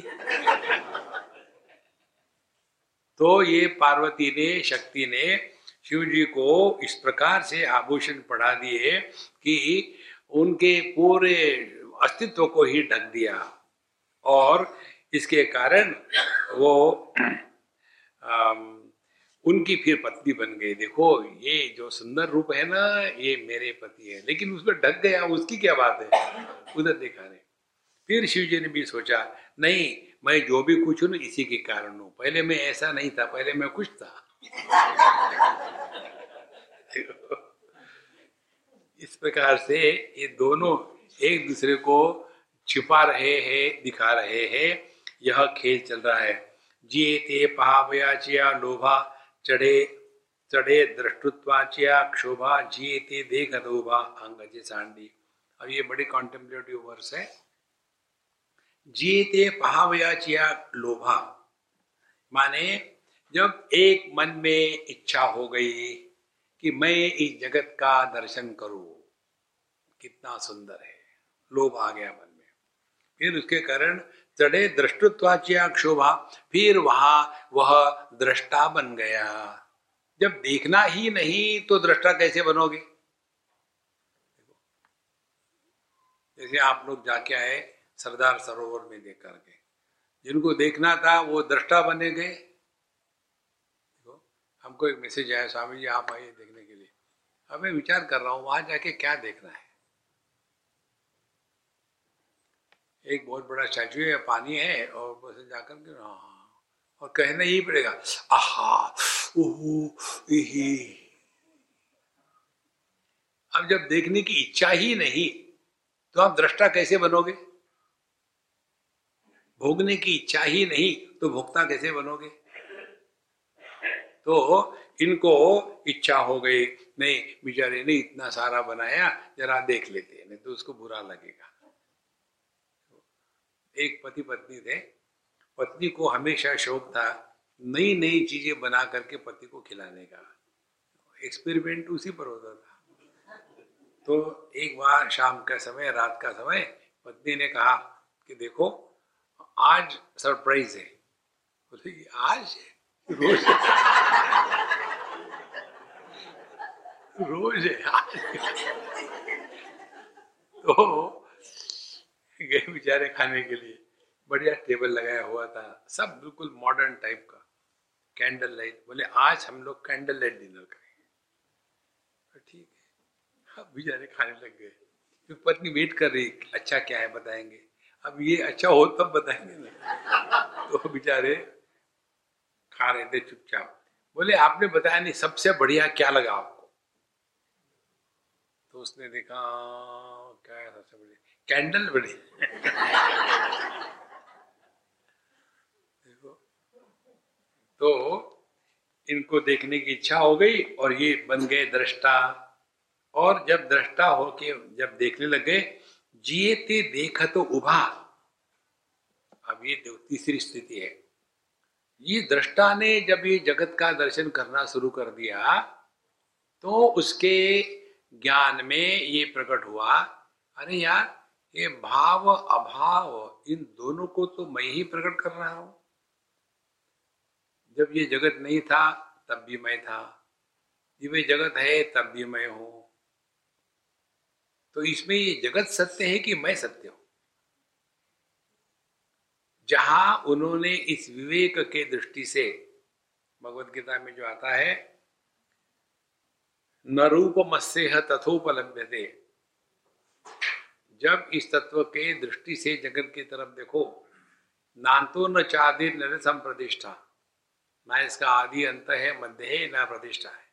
तो ये पार्वती ने, शक्ति ने शिव जी को इस प्रकार से आभूषण पढ़ा दिए कि उनके पूरे अस्तित्व को ही ढक दिया। और इसके कारण वो उनकी फिर पत्नी बन गई। देखो, ये जो सुंदर रूप है ना, ये मेरे पति है। लेकिन उसमें ढक गया, उसकी क्या बात है? उधर देखा रहे फिर शिव जी ने भी सोचा, नहीं, मैं जो भी कुछ हूँ इसी के कारण हूँ। पहले मैं ऐसा नहीं था, पहले मैं कुछ था। इस प्रकार से ये दोनों एक दूसरे को छिपा रहे हैं, दिखा रहे हैं। यह खेल चल रहा है। जिये ते पहावयाचिया लोभा चढ़े चढ़े दृष्टुत्वाचिया क्षोभा जिये ते देख दोभा अंग सांडी। अब ये बड़ी कॉन्टेम्पलेटिव वर्स है। जिये ते पहावयाचिया लोभा। माने जब एक मन में इच्छा हो गई कि मैं इस जगत का दर्शन करूँ। कितना सुंदर है। लोभ आ गया मन में। फिर उसके कारण चढ़े दृष्टुत्वाचिया क्षोभा, फिर वहाँ वह दृष्टा बन गया। जब देखना ही नहीं तो दृष्टा कैसे बनोगे? जैसे आप लोग जाके आए सरदार सरोवर में देख करके। जिनको देखना था वो दृष्टा बने गए। हमको एक मैसेज आया स्वामी जी आप आइए देखने के लिए। अब मैं विचार कर रहा हूँ वहाँ जाके क्या देखना है? एक बहुत बड़ा स्टैचू है पानी है और बस जाकर के हाँ, हाँ और कहना ही पड़ेगा आहा अब जब देखने की इच्छा ही नहीं तो आप दृष्टा कैसे बनोगे? भोगने की इच्छा ही नहीं तो भोक्ता कैसे बनोगे? तो इनको इच्छा हो गई, नहीं, बेचारे ने इतना सारा बनाया, जरा देख लेते हैं, नहीं तो उसको बुरा लगेगा। एक पति पत्नी थे, पत्नी को हमेशा शौक था नई नई चीज़ें बना करके पति को खिलाने का। एक्सपेरिमेंट उसी पर होता था। तो एक बार शाम का समय, रात का समय, पत्नी ने कहा कि देखो, आज सरप्राइज़ है। बोले आज रोज। रोज है तो गए बेचारे खाने के लिए बढ़िया टेबल लगाया हुआ था, सब बिल्कुल मॉडर्न टाइप का। कैंडल लाइट बोले, आज हम लोग कैंडल लाइट डिनर करेंगे। तो ठीक है। अब बेचारे खाने लग गए। फिर पत्नी वेट कर रही अच्छा क्या है, बताएँगे? अब ये अच्छा हो तब बताएँगे ना। तो बेचारे खा रहे थे चुपचाप। बोले, आपने बताया नहीं, सबसे बढ़िया क्या लगा आपको? तो उसने देखा क्या है सबसे बढ़िया? कैंडल देखो तो इनको देखने की इच्छा हो गई और ये बन गए दृष्टा। और जब दृष्टा होके जब देखने लगे, जिए ते देखा तो उभा। अब ये तीसरी स्थिति है। ये दृष्टा ने जब ये जगत का दर्शन करना शुरू कर दिया तो उसके ज्ञान में ये प्रकट हुआ, अरे यार, ये भाव, अभाव, इन दोनों को तो मैं ही प्रकट कर रहा हूँ। जब ये जगत नहीं था, तब भी मैं था। जब ये जगत है, तब भी मैं हूँ। तो इसमें ये जगत सत्य है कि मैं सत्य हूँ? जहाँ उन्होंने इस विवेक के दृष्टि से, भगवत गीता में जो आता है न रूप मत्स्य तथोपलब्ध जब इस तत्व के दृष्टि से जगत की तरफ़ देखो, नान्तो न चादि न संप्रतिष्ठा ना इसका आदि अंत है, मध्य है, न प्रतिष्ठा है।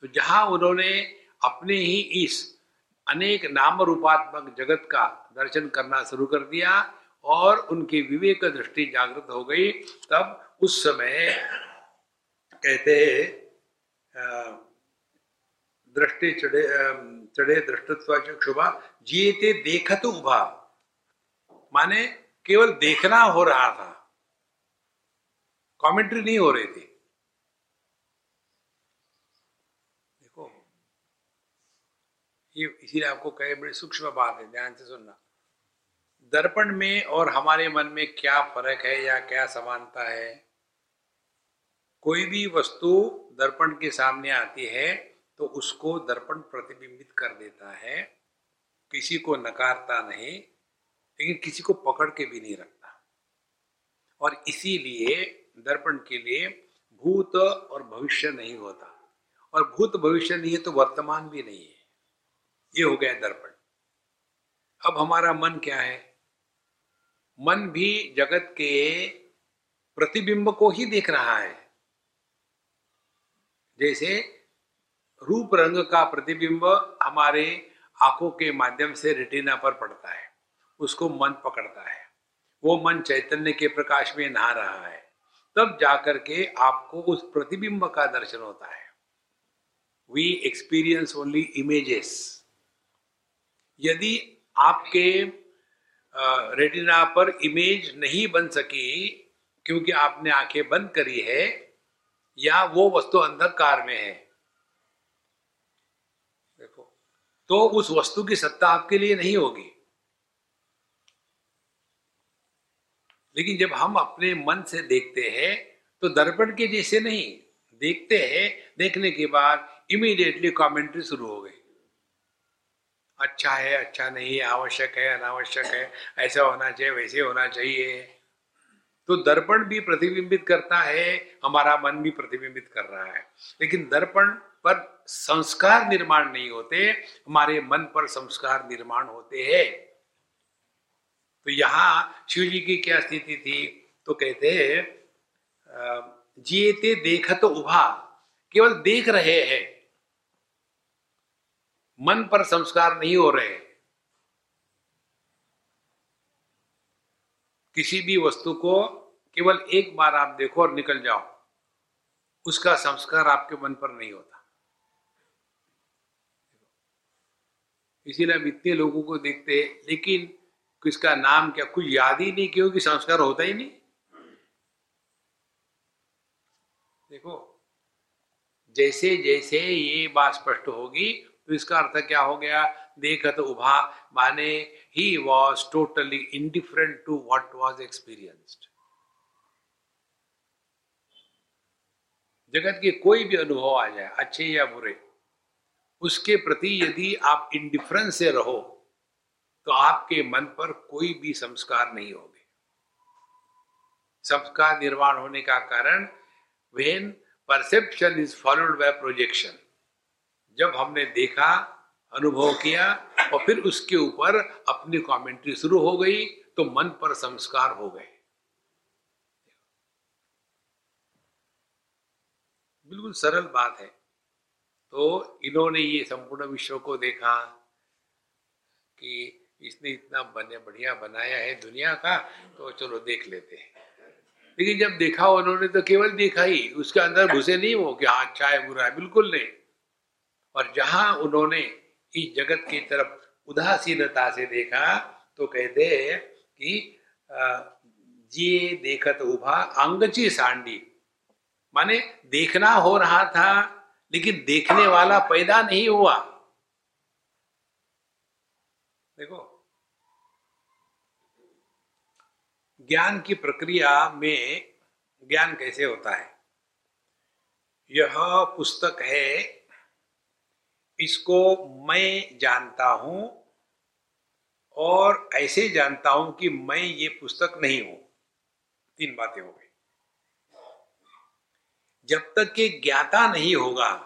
तो जहाँ उन्होंने अपने ही इस अनेक नाम रूपात्मक जगत का दर्शन करना शुरू कर दिया और उनकी विवेक दृष्टि जागृत हो गई, तब उस समय कहते दृष्टि चढ़े चढ़े दृष्टत्व चक्षुभा जीते देखत उभा। माने केवल देखना हो रहा था। कमेंट्री नहीं हो रही थी। देखो, ये इसीलिए आपको कहे, बड़ी सूक्ष्म बात है, ध्यान से सुनना। दर्पण में और हमारे मन में क्या फ़र्क है या क्या समानता है? कोई भी वस्तु दर्पण के सामने आती है तो उसको दर्पण प्रतिबिंबित कर देता है। किसी को नकारता नहीं, लेकिन किसी को पकड़ के भी नहीं रखता। और इसीलिए दर्पण के लिए भूत और भविष्य नहीं होता। और भूत भविष्य नहीं है तो वर्तमान भी नहीं है। ये हो गया दर्पण। अब हमारा मन क्या है? मन भी जगत के प्रतिबिंब को ही देख रहा है। जैसे रूप रंग का प्रतिबिंब हमारे आँखों के माध्यम से रेटिना पर पड़ता है। उसको मन पकड़ता है। वो मन चैतन्य के प्रकाश में नहा रहा है। तब जाकर के आपको उस प्रतिबिंब का दर्शन होता है। वी एक्सपीरियंस ओनली इमेजेस यदि आपके रेटिना पर इमेज नहीं बन सकी क्योंकि आपने आँखें बंद करी है या वो वस्तु अंधकार में है। देखो तो उस वस्तु की सत्ता आपके लिए नहीं होगी। लेकिन जब हम अपने मन से देखते हैं तो दर्पण के जैसे नहीं, देखते हैं, देखने के बाद इमीडिएटली कमेंट्री शुरू हो गई। अच्छा है अच्छा नहीं है, आवश्यक है, अनावश्यक है, ऐसा होना चाहिए, वैसे होना चाहिए। तो दर्पण भी प्रतिबिंबित करता है, हमारा मन भी प्रतिबिंबित कर रहा है। लेकिन दर्पण पर संस्कार निर्माण नहीं होते, हमारे मन पर संस्कार निर्माण होते हैं। तो यहाँ शिव जी की क्या स्थिति थी? तो कहते हैं देख तो उभा, केवल देख रहे हैं। मन पर संस्कार नहीं हो रहे किसी भी वस्तु को केवल एक बार आप देखो और निकल जाओ, उसका संस्कार आपके मन पर नहीं होता। इसीलिए हम इतने लोगों को देखते हैं, लेकिन किसका नाम क्या कुछ याद ही नहीं क्योंकि संस्कार होता ही नहीं? देखो जैसे जैसे ये बात स्पष्ट होगी तो इसका अर्थ क्या हो गया? देखत उभा। माने he was totally indifferent to what was experienced जगत के कोई भी अनुभव आ जाए, अच्छे या बुरे, उसके प्रति यदि आप इंडिफरेंस से रहो तो आपके मन पर कोई भी संस्कार नहीं होंगे। संस्कार निर्माण होने का कारण when perception is followed by projection जब हमने देखा, अनुभव किया और फिर उसके ऊपर अपनी कमेंट्री शुरू हो गई तो मन पर संस्कार हो गए। बिल्कुल सरल बात है। तो इन्होंने ये संपूर्ण विश्व को देखा कि इसने इतना बने, बढ़िया बनाया है दुनिया का तो चलो देख लेते हैं। लेकिन जब देखा उन्होंने तो केवल देखा ही, उसके अंदर घुसे नहीं वो कि हाँ अच्छा है, बुरा है, बिल्कुल नहीं। और जहाँ उन्होंने इस जगत की तरफ़ उदासीनता से देखा तो कहते कि जे देखत उभा अंगची सांडी। माने देखना हो रहा था, लेकिन देखने वाला पैदा नहीं हुआ। देखो, ज्ञान की प्रक्रिया में ज्ञान कैसे होता है? यह पुस्तक है इसको मैं जानता हूँ और ऐसे जानता हूँ कि मैं ये पुस्तक नहीं हूँ। तीन बातें हो गई। जब तक के ज्ञाता नहीं होगा,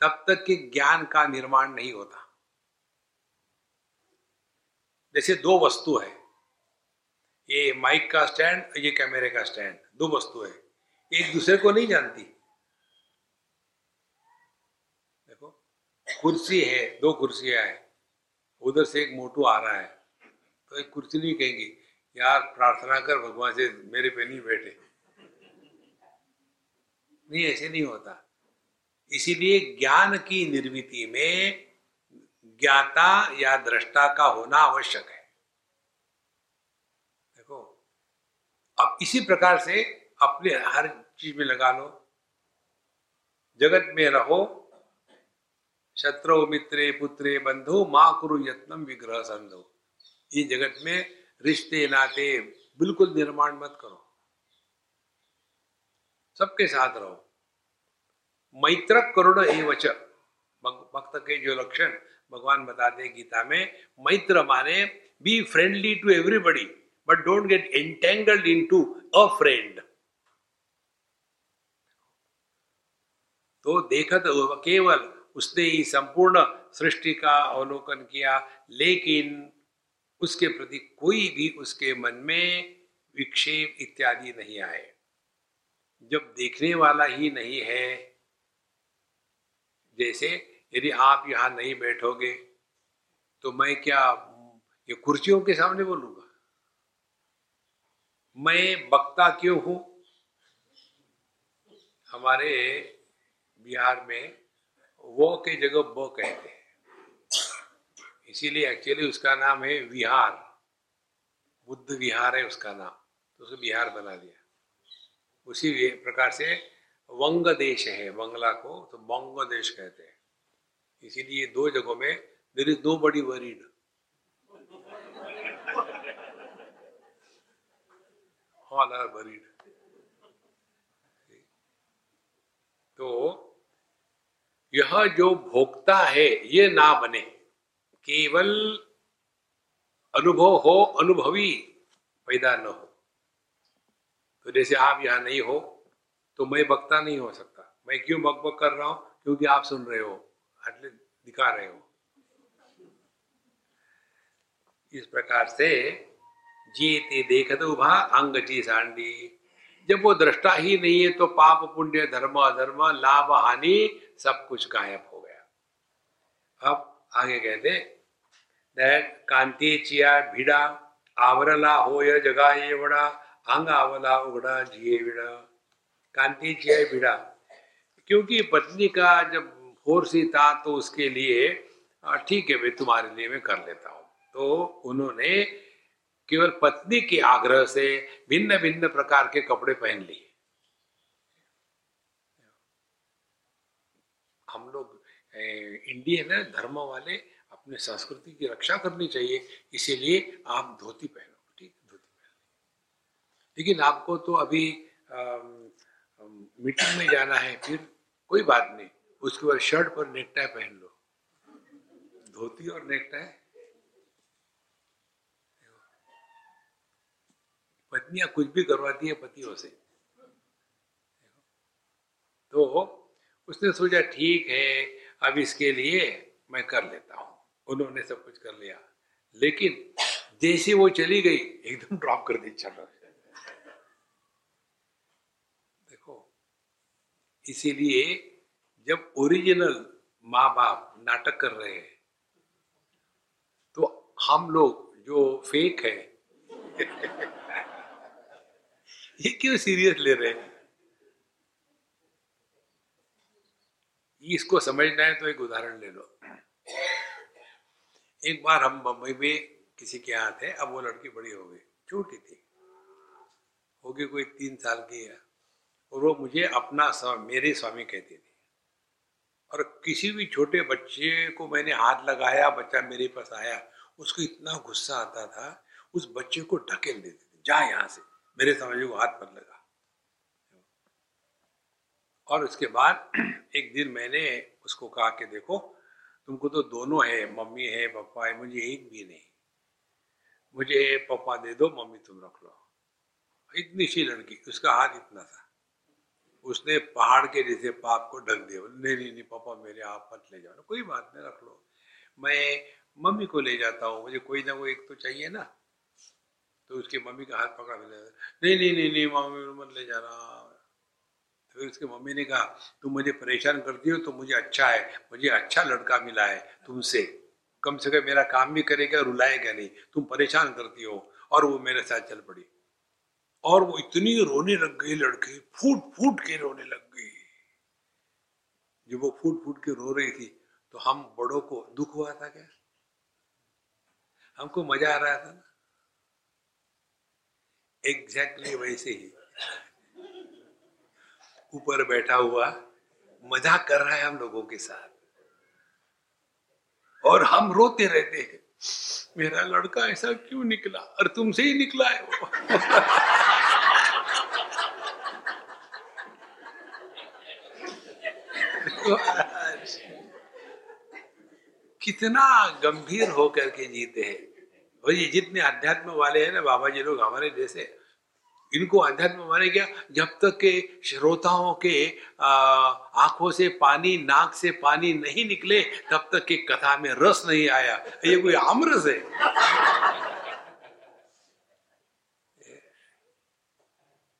तब तक के ज्ञान का निर्माण नहीं होता। जैसे दो वस्तु है, ये माइक का स्टैंड ये कैमरे का स्टैंड, दो वस्तु है। एक दूसरे को नहीं जानती। कुर्सी है, दो कुर्सियाँ हैं। उधर से एक मोटू आ रहा है। तो एक कुर्सी नहीं कहेंगी, यार, प्रार्थना कर, भगवान से मेरे पे नहीं बैठे। नहीं, ऐसे नहीं होता। इसीलिए ज्ञान की निर्मिति में ज्ञाता या दृष्टा का होना आवश्यक है। देखो, अब इसी प्रकार से अपने हर चीज़ में लगा लो। जगत में रहो शत्रु, मित्रे, पुत्रे, बंधु, माँ, कुरु यत्नम विग्रह, संधो। ये जगत में रिश्ते, नाते बिल्कुल निर्माण मत करो। सबके साथ रहो। मैत्र करुण एवच। भक्त के जो लक्षण भगवान बताते गीता में, मैत्र माने be friendly to everybody but don't get entangled into a friend तो देखत केवल उसने ही संपूर्ण सृष्टि का अवलोकन किया, लेकिन उसके प्रति कोई भी उसके मन में विक्षेप इत्यादि नहीं आए। जब देखने वाला ही नहीं है, जैसे यदि आप यहाँ नहीं बैठोगे तो मैं क्या ये कुर्सियों के सामने बोलूँगा? मैं बक्ता क्यों हूँ? हमारे बिहार में वो के जगह वो कहते हैं इसीलिए एक्चुअली उसका नाम है विहार। बुद्ध विहार है उसका नाम। तो उसे बिहार बना दिया। उसी प्रकार से वंग देश है बंगला को तो बंग देश कहते हैं। इसीलिए दो जगहों में there is nobody worried all are worried तो यह जो भोक्ता है, ये ना बने। केवल अनुभव हो, अनुभवी, पैदा न हो। तो जैसे आप यहाँ नहीं हो तो मैं बकता नहीं हो सकता। मैं क्यों बक कर रहा हूँ? क्योंकि आप सुन रहे हो अटले दिखा रहे हो। इस प्रकार से जीते देखत उभा, अंग जी सांडी। जब वो दृष्टा ही नहीं है तो पाप, पुण्य, धर्म, अधर्म, लाभ, हानि सब कुछ गायब हो गया। अब आगे कहते कांति चिया भिड़ा, आवरला हो या जगा ये बड़ा अंग आवला उगड़ा जिए बिड़ा कांति चिया भिड़ा। क्योंकि पत्नी का जब फोर्सी था तो उसके लिए ठीक है भाई तुम्हारे लिए मैं कर लेता हूँ। तो उन्होंने केवल पत्नी के आग्रह से भिन्न भिन्न प्रकार के कपड़े पहन लिए। हम लोग इंडियन है, धर्म वाले, अपने संस्कृति की रक्षा करनी चाहिए, इसीलिए आप धोती पहनो, ठीक? धोती पहन लेकिन आपको तो अभी मीटिंग में जाना है, फिर कोई बात नहीं, उसके बाद शर्ट पर नेकटाई पहन लो। धोती और नेकटाई? पत्नियाँ कुछ भी करवाती है पतियों से। तो उसने सोचा, ठीक है, अब इसके लिए मैं कर लेता हूँ। उन्होंने सब कुछ कर लिया। लेकिन जैसे वो चली गई, एकदम ड्रॉप कर दी, चलो देखो, इसीलिए जब ओरिजिनल माँ बाप नाटक कर रहे हैं तो हम लोग जो फेक है ये क्यों सीरियस ले रहे हैं? इसको समझना है तो एक उदाहरण ले लो। एक बार हम बम्बई में किसी के यहाँ थे, अब वो लड़की बड़ी हो गई, छोटी थी। होगी कोई तीन साल की है। और वो मुझे अपना स्वामी मेरे स्वामी कहती थी। और किसी भी छोटे बच्चे को मैंने हाथ लगाया, बच्चा मेरे पास आया, उसको इतना गुस्सा आता था, उस बच्चे को ढकेल देती थी, जा यहाँ से। मेरे समझ वो हाथ पर लगा। और उसके बाद एक दिन मैंने उसको कहा कि देखो, तुमको तो दोनों है, मम्मी है पापा है, मुझे एक भी नहीं। मुझे पापा दे दो, मम्मी तुम रख लो। इतनी सी लड़की, उसका हाथ इतना था। उसने पहाड़ के जैसे पाप को ढक दिया। नहीं नहीं नहीं, पापा, मेरे आप मत ले जाओ। कोई बात नहीं, रख लो। मैं मम्मी को ले जाता हूँ। मुझे कोई ना कोई एक तो चाहिए ना। तो उसकी मम्मी का हाथ पकड़ा मिला नहीं नहीं नहीं नहीं मम्मी मत ले जाना। तो फिर उसकी मम्मी ने कहा तुम मुझे परेशान करती हो तो मुझे अच्छा है। मुझे अच्छा लड़का मिला है तुमसे। कम से कम मेरा काम भी करेगा रुलाएगा नहीं। तुम परेशान करती हो और वो मेरे साथ चल पड़ी। और वो इतनी रोने लग गई लड़की, फूट फूट के रोने लग गई। जब वो फूट फूट के रो रही थी तो हम बड़ों को, दुख हुआ था क्या? हमको मज़ा आ रहा था ना? एग्जैक्टली exactly वैसे ही। ऊपर बैठा हुआ, मज़ाक कर रहा है हम लोगों के साथ। और हम रोते रहते हैं। मेरा लड़का ऐसा क्यों निकला? और तुमसे ही निकला है वो। कितना गंभीर होकर के जीते हैं। और ये जितने अध्यात्म वाले हैं ना बाबा जी लोग हमारे जैसे, इनको अध्यात्म माने क्या? जब तक के श्रोताओं के आँखों से पानी, नाक से पानी नहीं निकले, तब तक के कथा में रस नहीं आया। ये कोई आमरस है?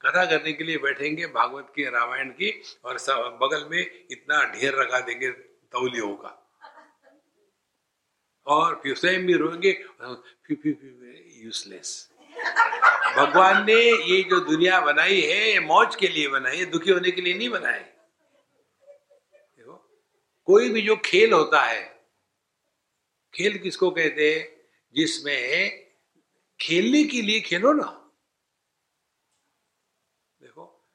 कथा करने के लिए बैठेंगे भागवत की रामायण की और सब बगल में इतना ढेर रखा देंगे तौलियों का। और फिर स्वयं भी रोएँगे यूजलेस भगवान ने ये जो दुनिया बनाई है, ये मौज के लिए बनाई है, दुखी होने के लिए नहीं बनाई। देखो, कोई भी जो खेल होता है, खेल किसको कहते हैं? जिसमें खेलने के लिए खेलो ना। देखो,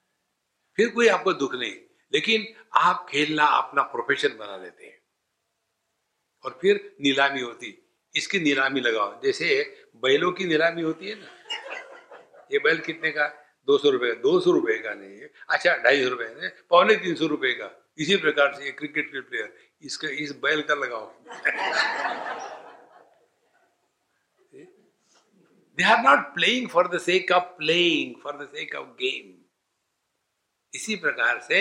फिर कोई आपको दुख नहीं। लेकिन आप खेलना अपना प्रोफेशन बना लेते हैं। और फिर नीलामी होती। इसकी नीलामी लगाओ। जैसे बैलों की नीलामी होती है ना। ये बैल कितने का? दो सौ रुपए दो सौ रुपए का नहीं। है अच्छा ढाई सौ रुपए पौने तीन सौ रुपए का। इसी प्रकार से क्रिकेट के प्लेयर इसका, इस बैल का लगाओ। They are not playing for the sake of playing for the sake of game इसी प्रकार से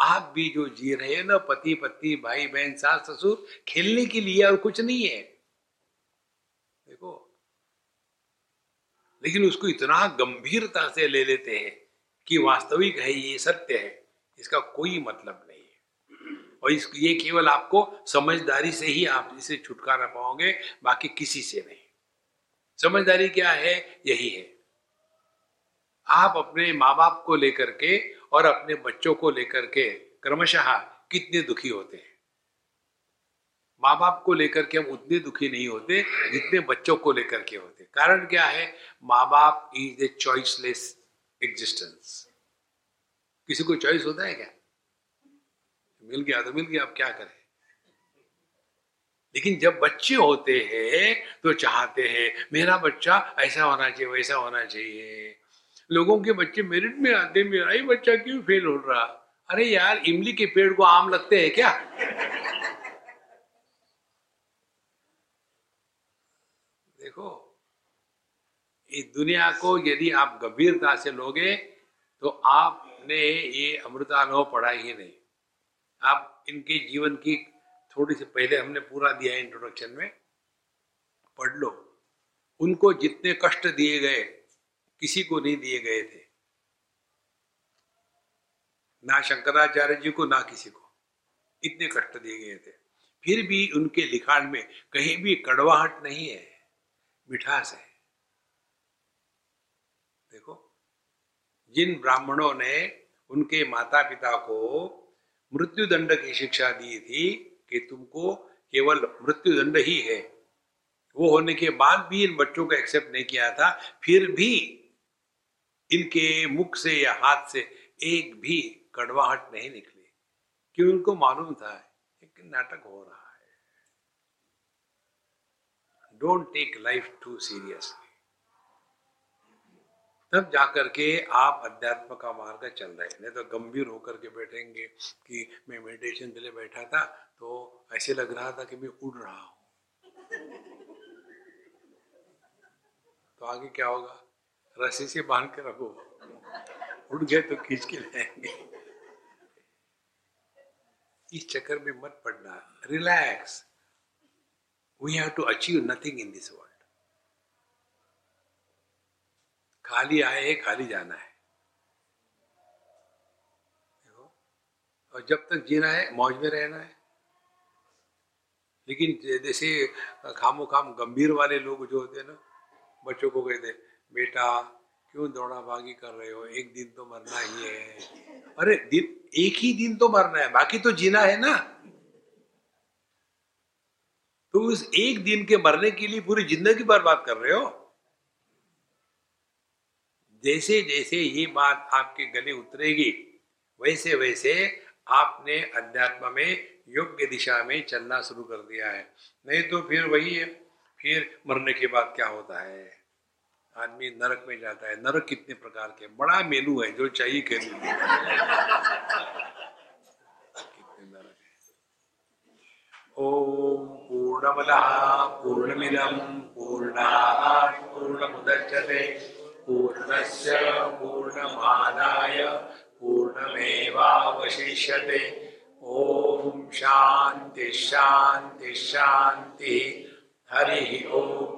आप भी जो जी रहे हैं ना, पति, पत्नी, भाई, बहन, सास, ससुर, खेलने के लिए और कुछ नहीं है। देखो, लेकिन उसको इतना गंभीरता से ले लेते हैं कि वास्तविक है, ये सत्य है, इसका कोई मतलब नहीं है। और इस ये केवल आपको समझदारी से ही आप इसे छुटकारा पाओगे, बाकी किसी से नहीं। समझदारी क्या है? यही है। आप अपने माँ बाप को लेकर के और अपने बच्चों को लेकर के क्रमशः कितने दुखी होते हैं। माँ बाप को लेकर के हम उतने दुखी नहीं होते जितने बच्चों को लेकर के होते। कारण क्या है? माँ बाप इज़ ए चॉइसलेस एग्जिस्टेंस किसी को चॉइस होता है क्या? मिल गया तो मिल गया, अब क्या करें? लेकिन जब बच्चे होते हैं तो चाहते हैं, मेरा बच्चा ऐसा होना चाहिए, वैसा होना चाहिए। लोगों के बच्चे मेरिट में आते मेरा ही बच्चा क्यों फेल हो रहा? अरे यार, इमली के पेड़ को आम लगते हैं क्या? देखो, इस दुनिया को यदि आप गंभीरता से लोगे तो आपने ये अमृतानुभव पढ़ा ही नहीं। आप इनके जीवन की थोड़ी सी पहले हमने पूरा दिया इंट्रोडक्शन में, पढ़ लो। उनको जितने कष्ट दिए गए किसी को नहीं दिए गए थे। ना शंकराचार्य जी को, ना किसी को। इतने कष्ट दिए गए थे। फिर भी उनके लिखाण में कहीं भी कड़वाहट नहीं है, मिठास है। देखो, जिन ब्राह्मणों ने उनके माता पिता को मृत्यु दंड की शिक्षा दी थी कि तुमको केवल मृत्यु दंड ही है, वो होने के बाद भी इन बच्चों को एक्सेप्ट नहीं किया था, फिर भी इनके मुख से या हाथ से एक भी कड़वाहट नहीं निकली। क्यों उनको मालूम था? एक नाटक हो रहा है। Don't take life too seriously तब जाकर के आप अध्यात्म का मार्ग चल रहे हैं। नहीं तो गंभीर होकर के बैठेंगे कि मैं मेडिटेशन के लिए बैठा था तो ऐसे लग रहा था कि मैं उड़ रहा हूँ। तो आगे क्या होगा? रस्सी से बाँध के रखो। उड़ गए तो खींच के लाएँगे इस चक्कर में मत पड़ना। Relax we have to achieve nothing in this world. खाली आए है, खाली जाना है। और जब तक जीना है, मौज में रहना है। लेकिन जैसे खामो खाम गंभीर वाले लोग जो होते हैं ना, बच्चों को कहते बेटा, क्यों दौड़ा भागी कर रहे हो? एक दिन तो मरना ही है। अरे, दिन, एक ही दिन तो मरना है। बाकी तो जीना है ना? तो उस एक दिन के मरने के लिए पूरी ज़िंदगी बर्बाद कर रहे हो? जैसे जैसे ये बात आपके गले उतरेगी, वैसे वैसे आपने अध्यात्म में योग्य दिशा में चलना शुरू कर दिया है। नहीं तो फिर वही है, फिर मरने के बाद क्या होता है? आदमी नरक में जाता है। नरक कितने प्रकार के बड़ा मेनू है, जो चाहिए के लिए ओम पूर्णमद पूर्णमिदम पूर्णात् पूर्णमुदच्यते पूर्णस्य पूर्णमादाय पूर्णमेवावशिष्यते। ओम शांति शांति शांति हरि ओम।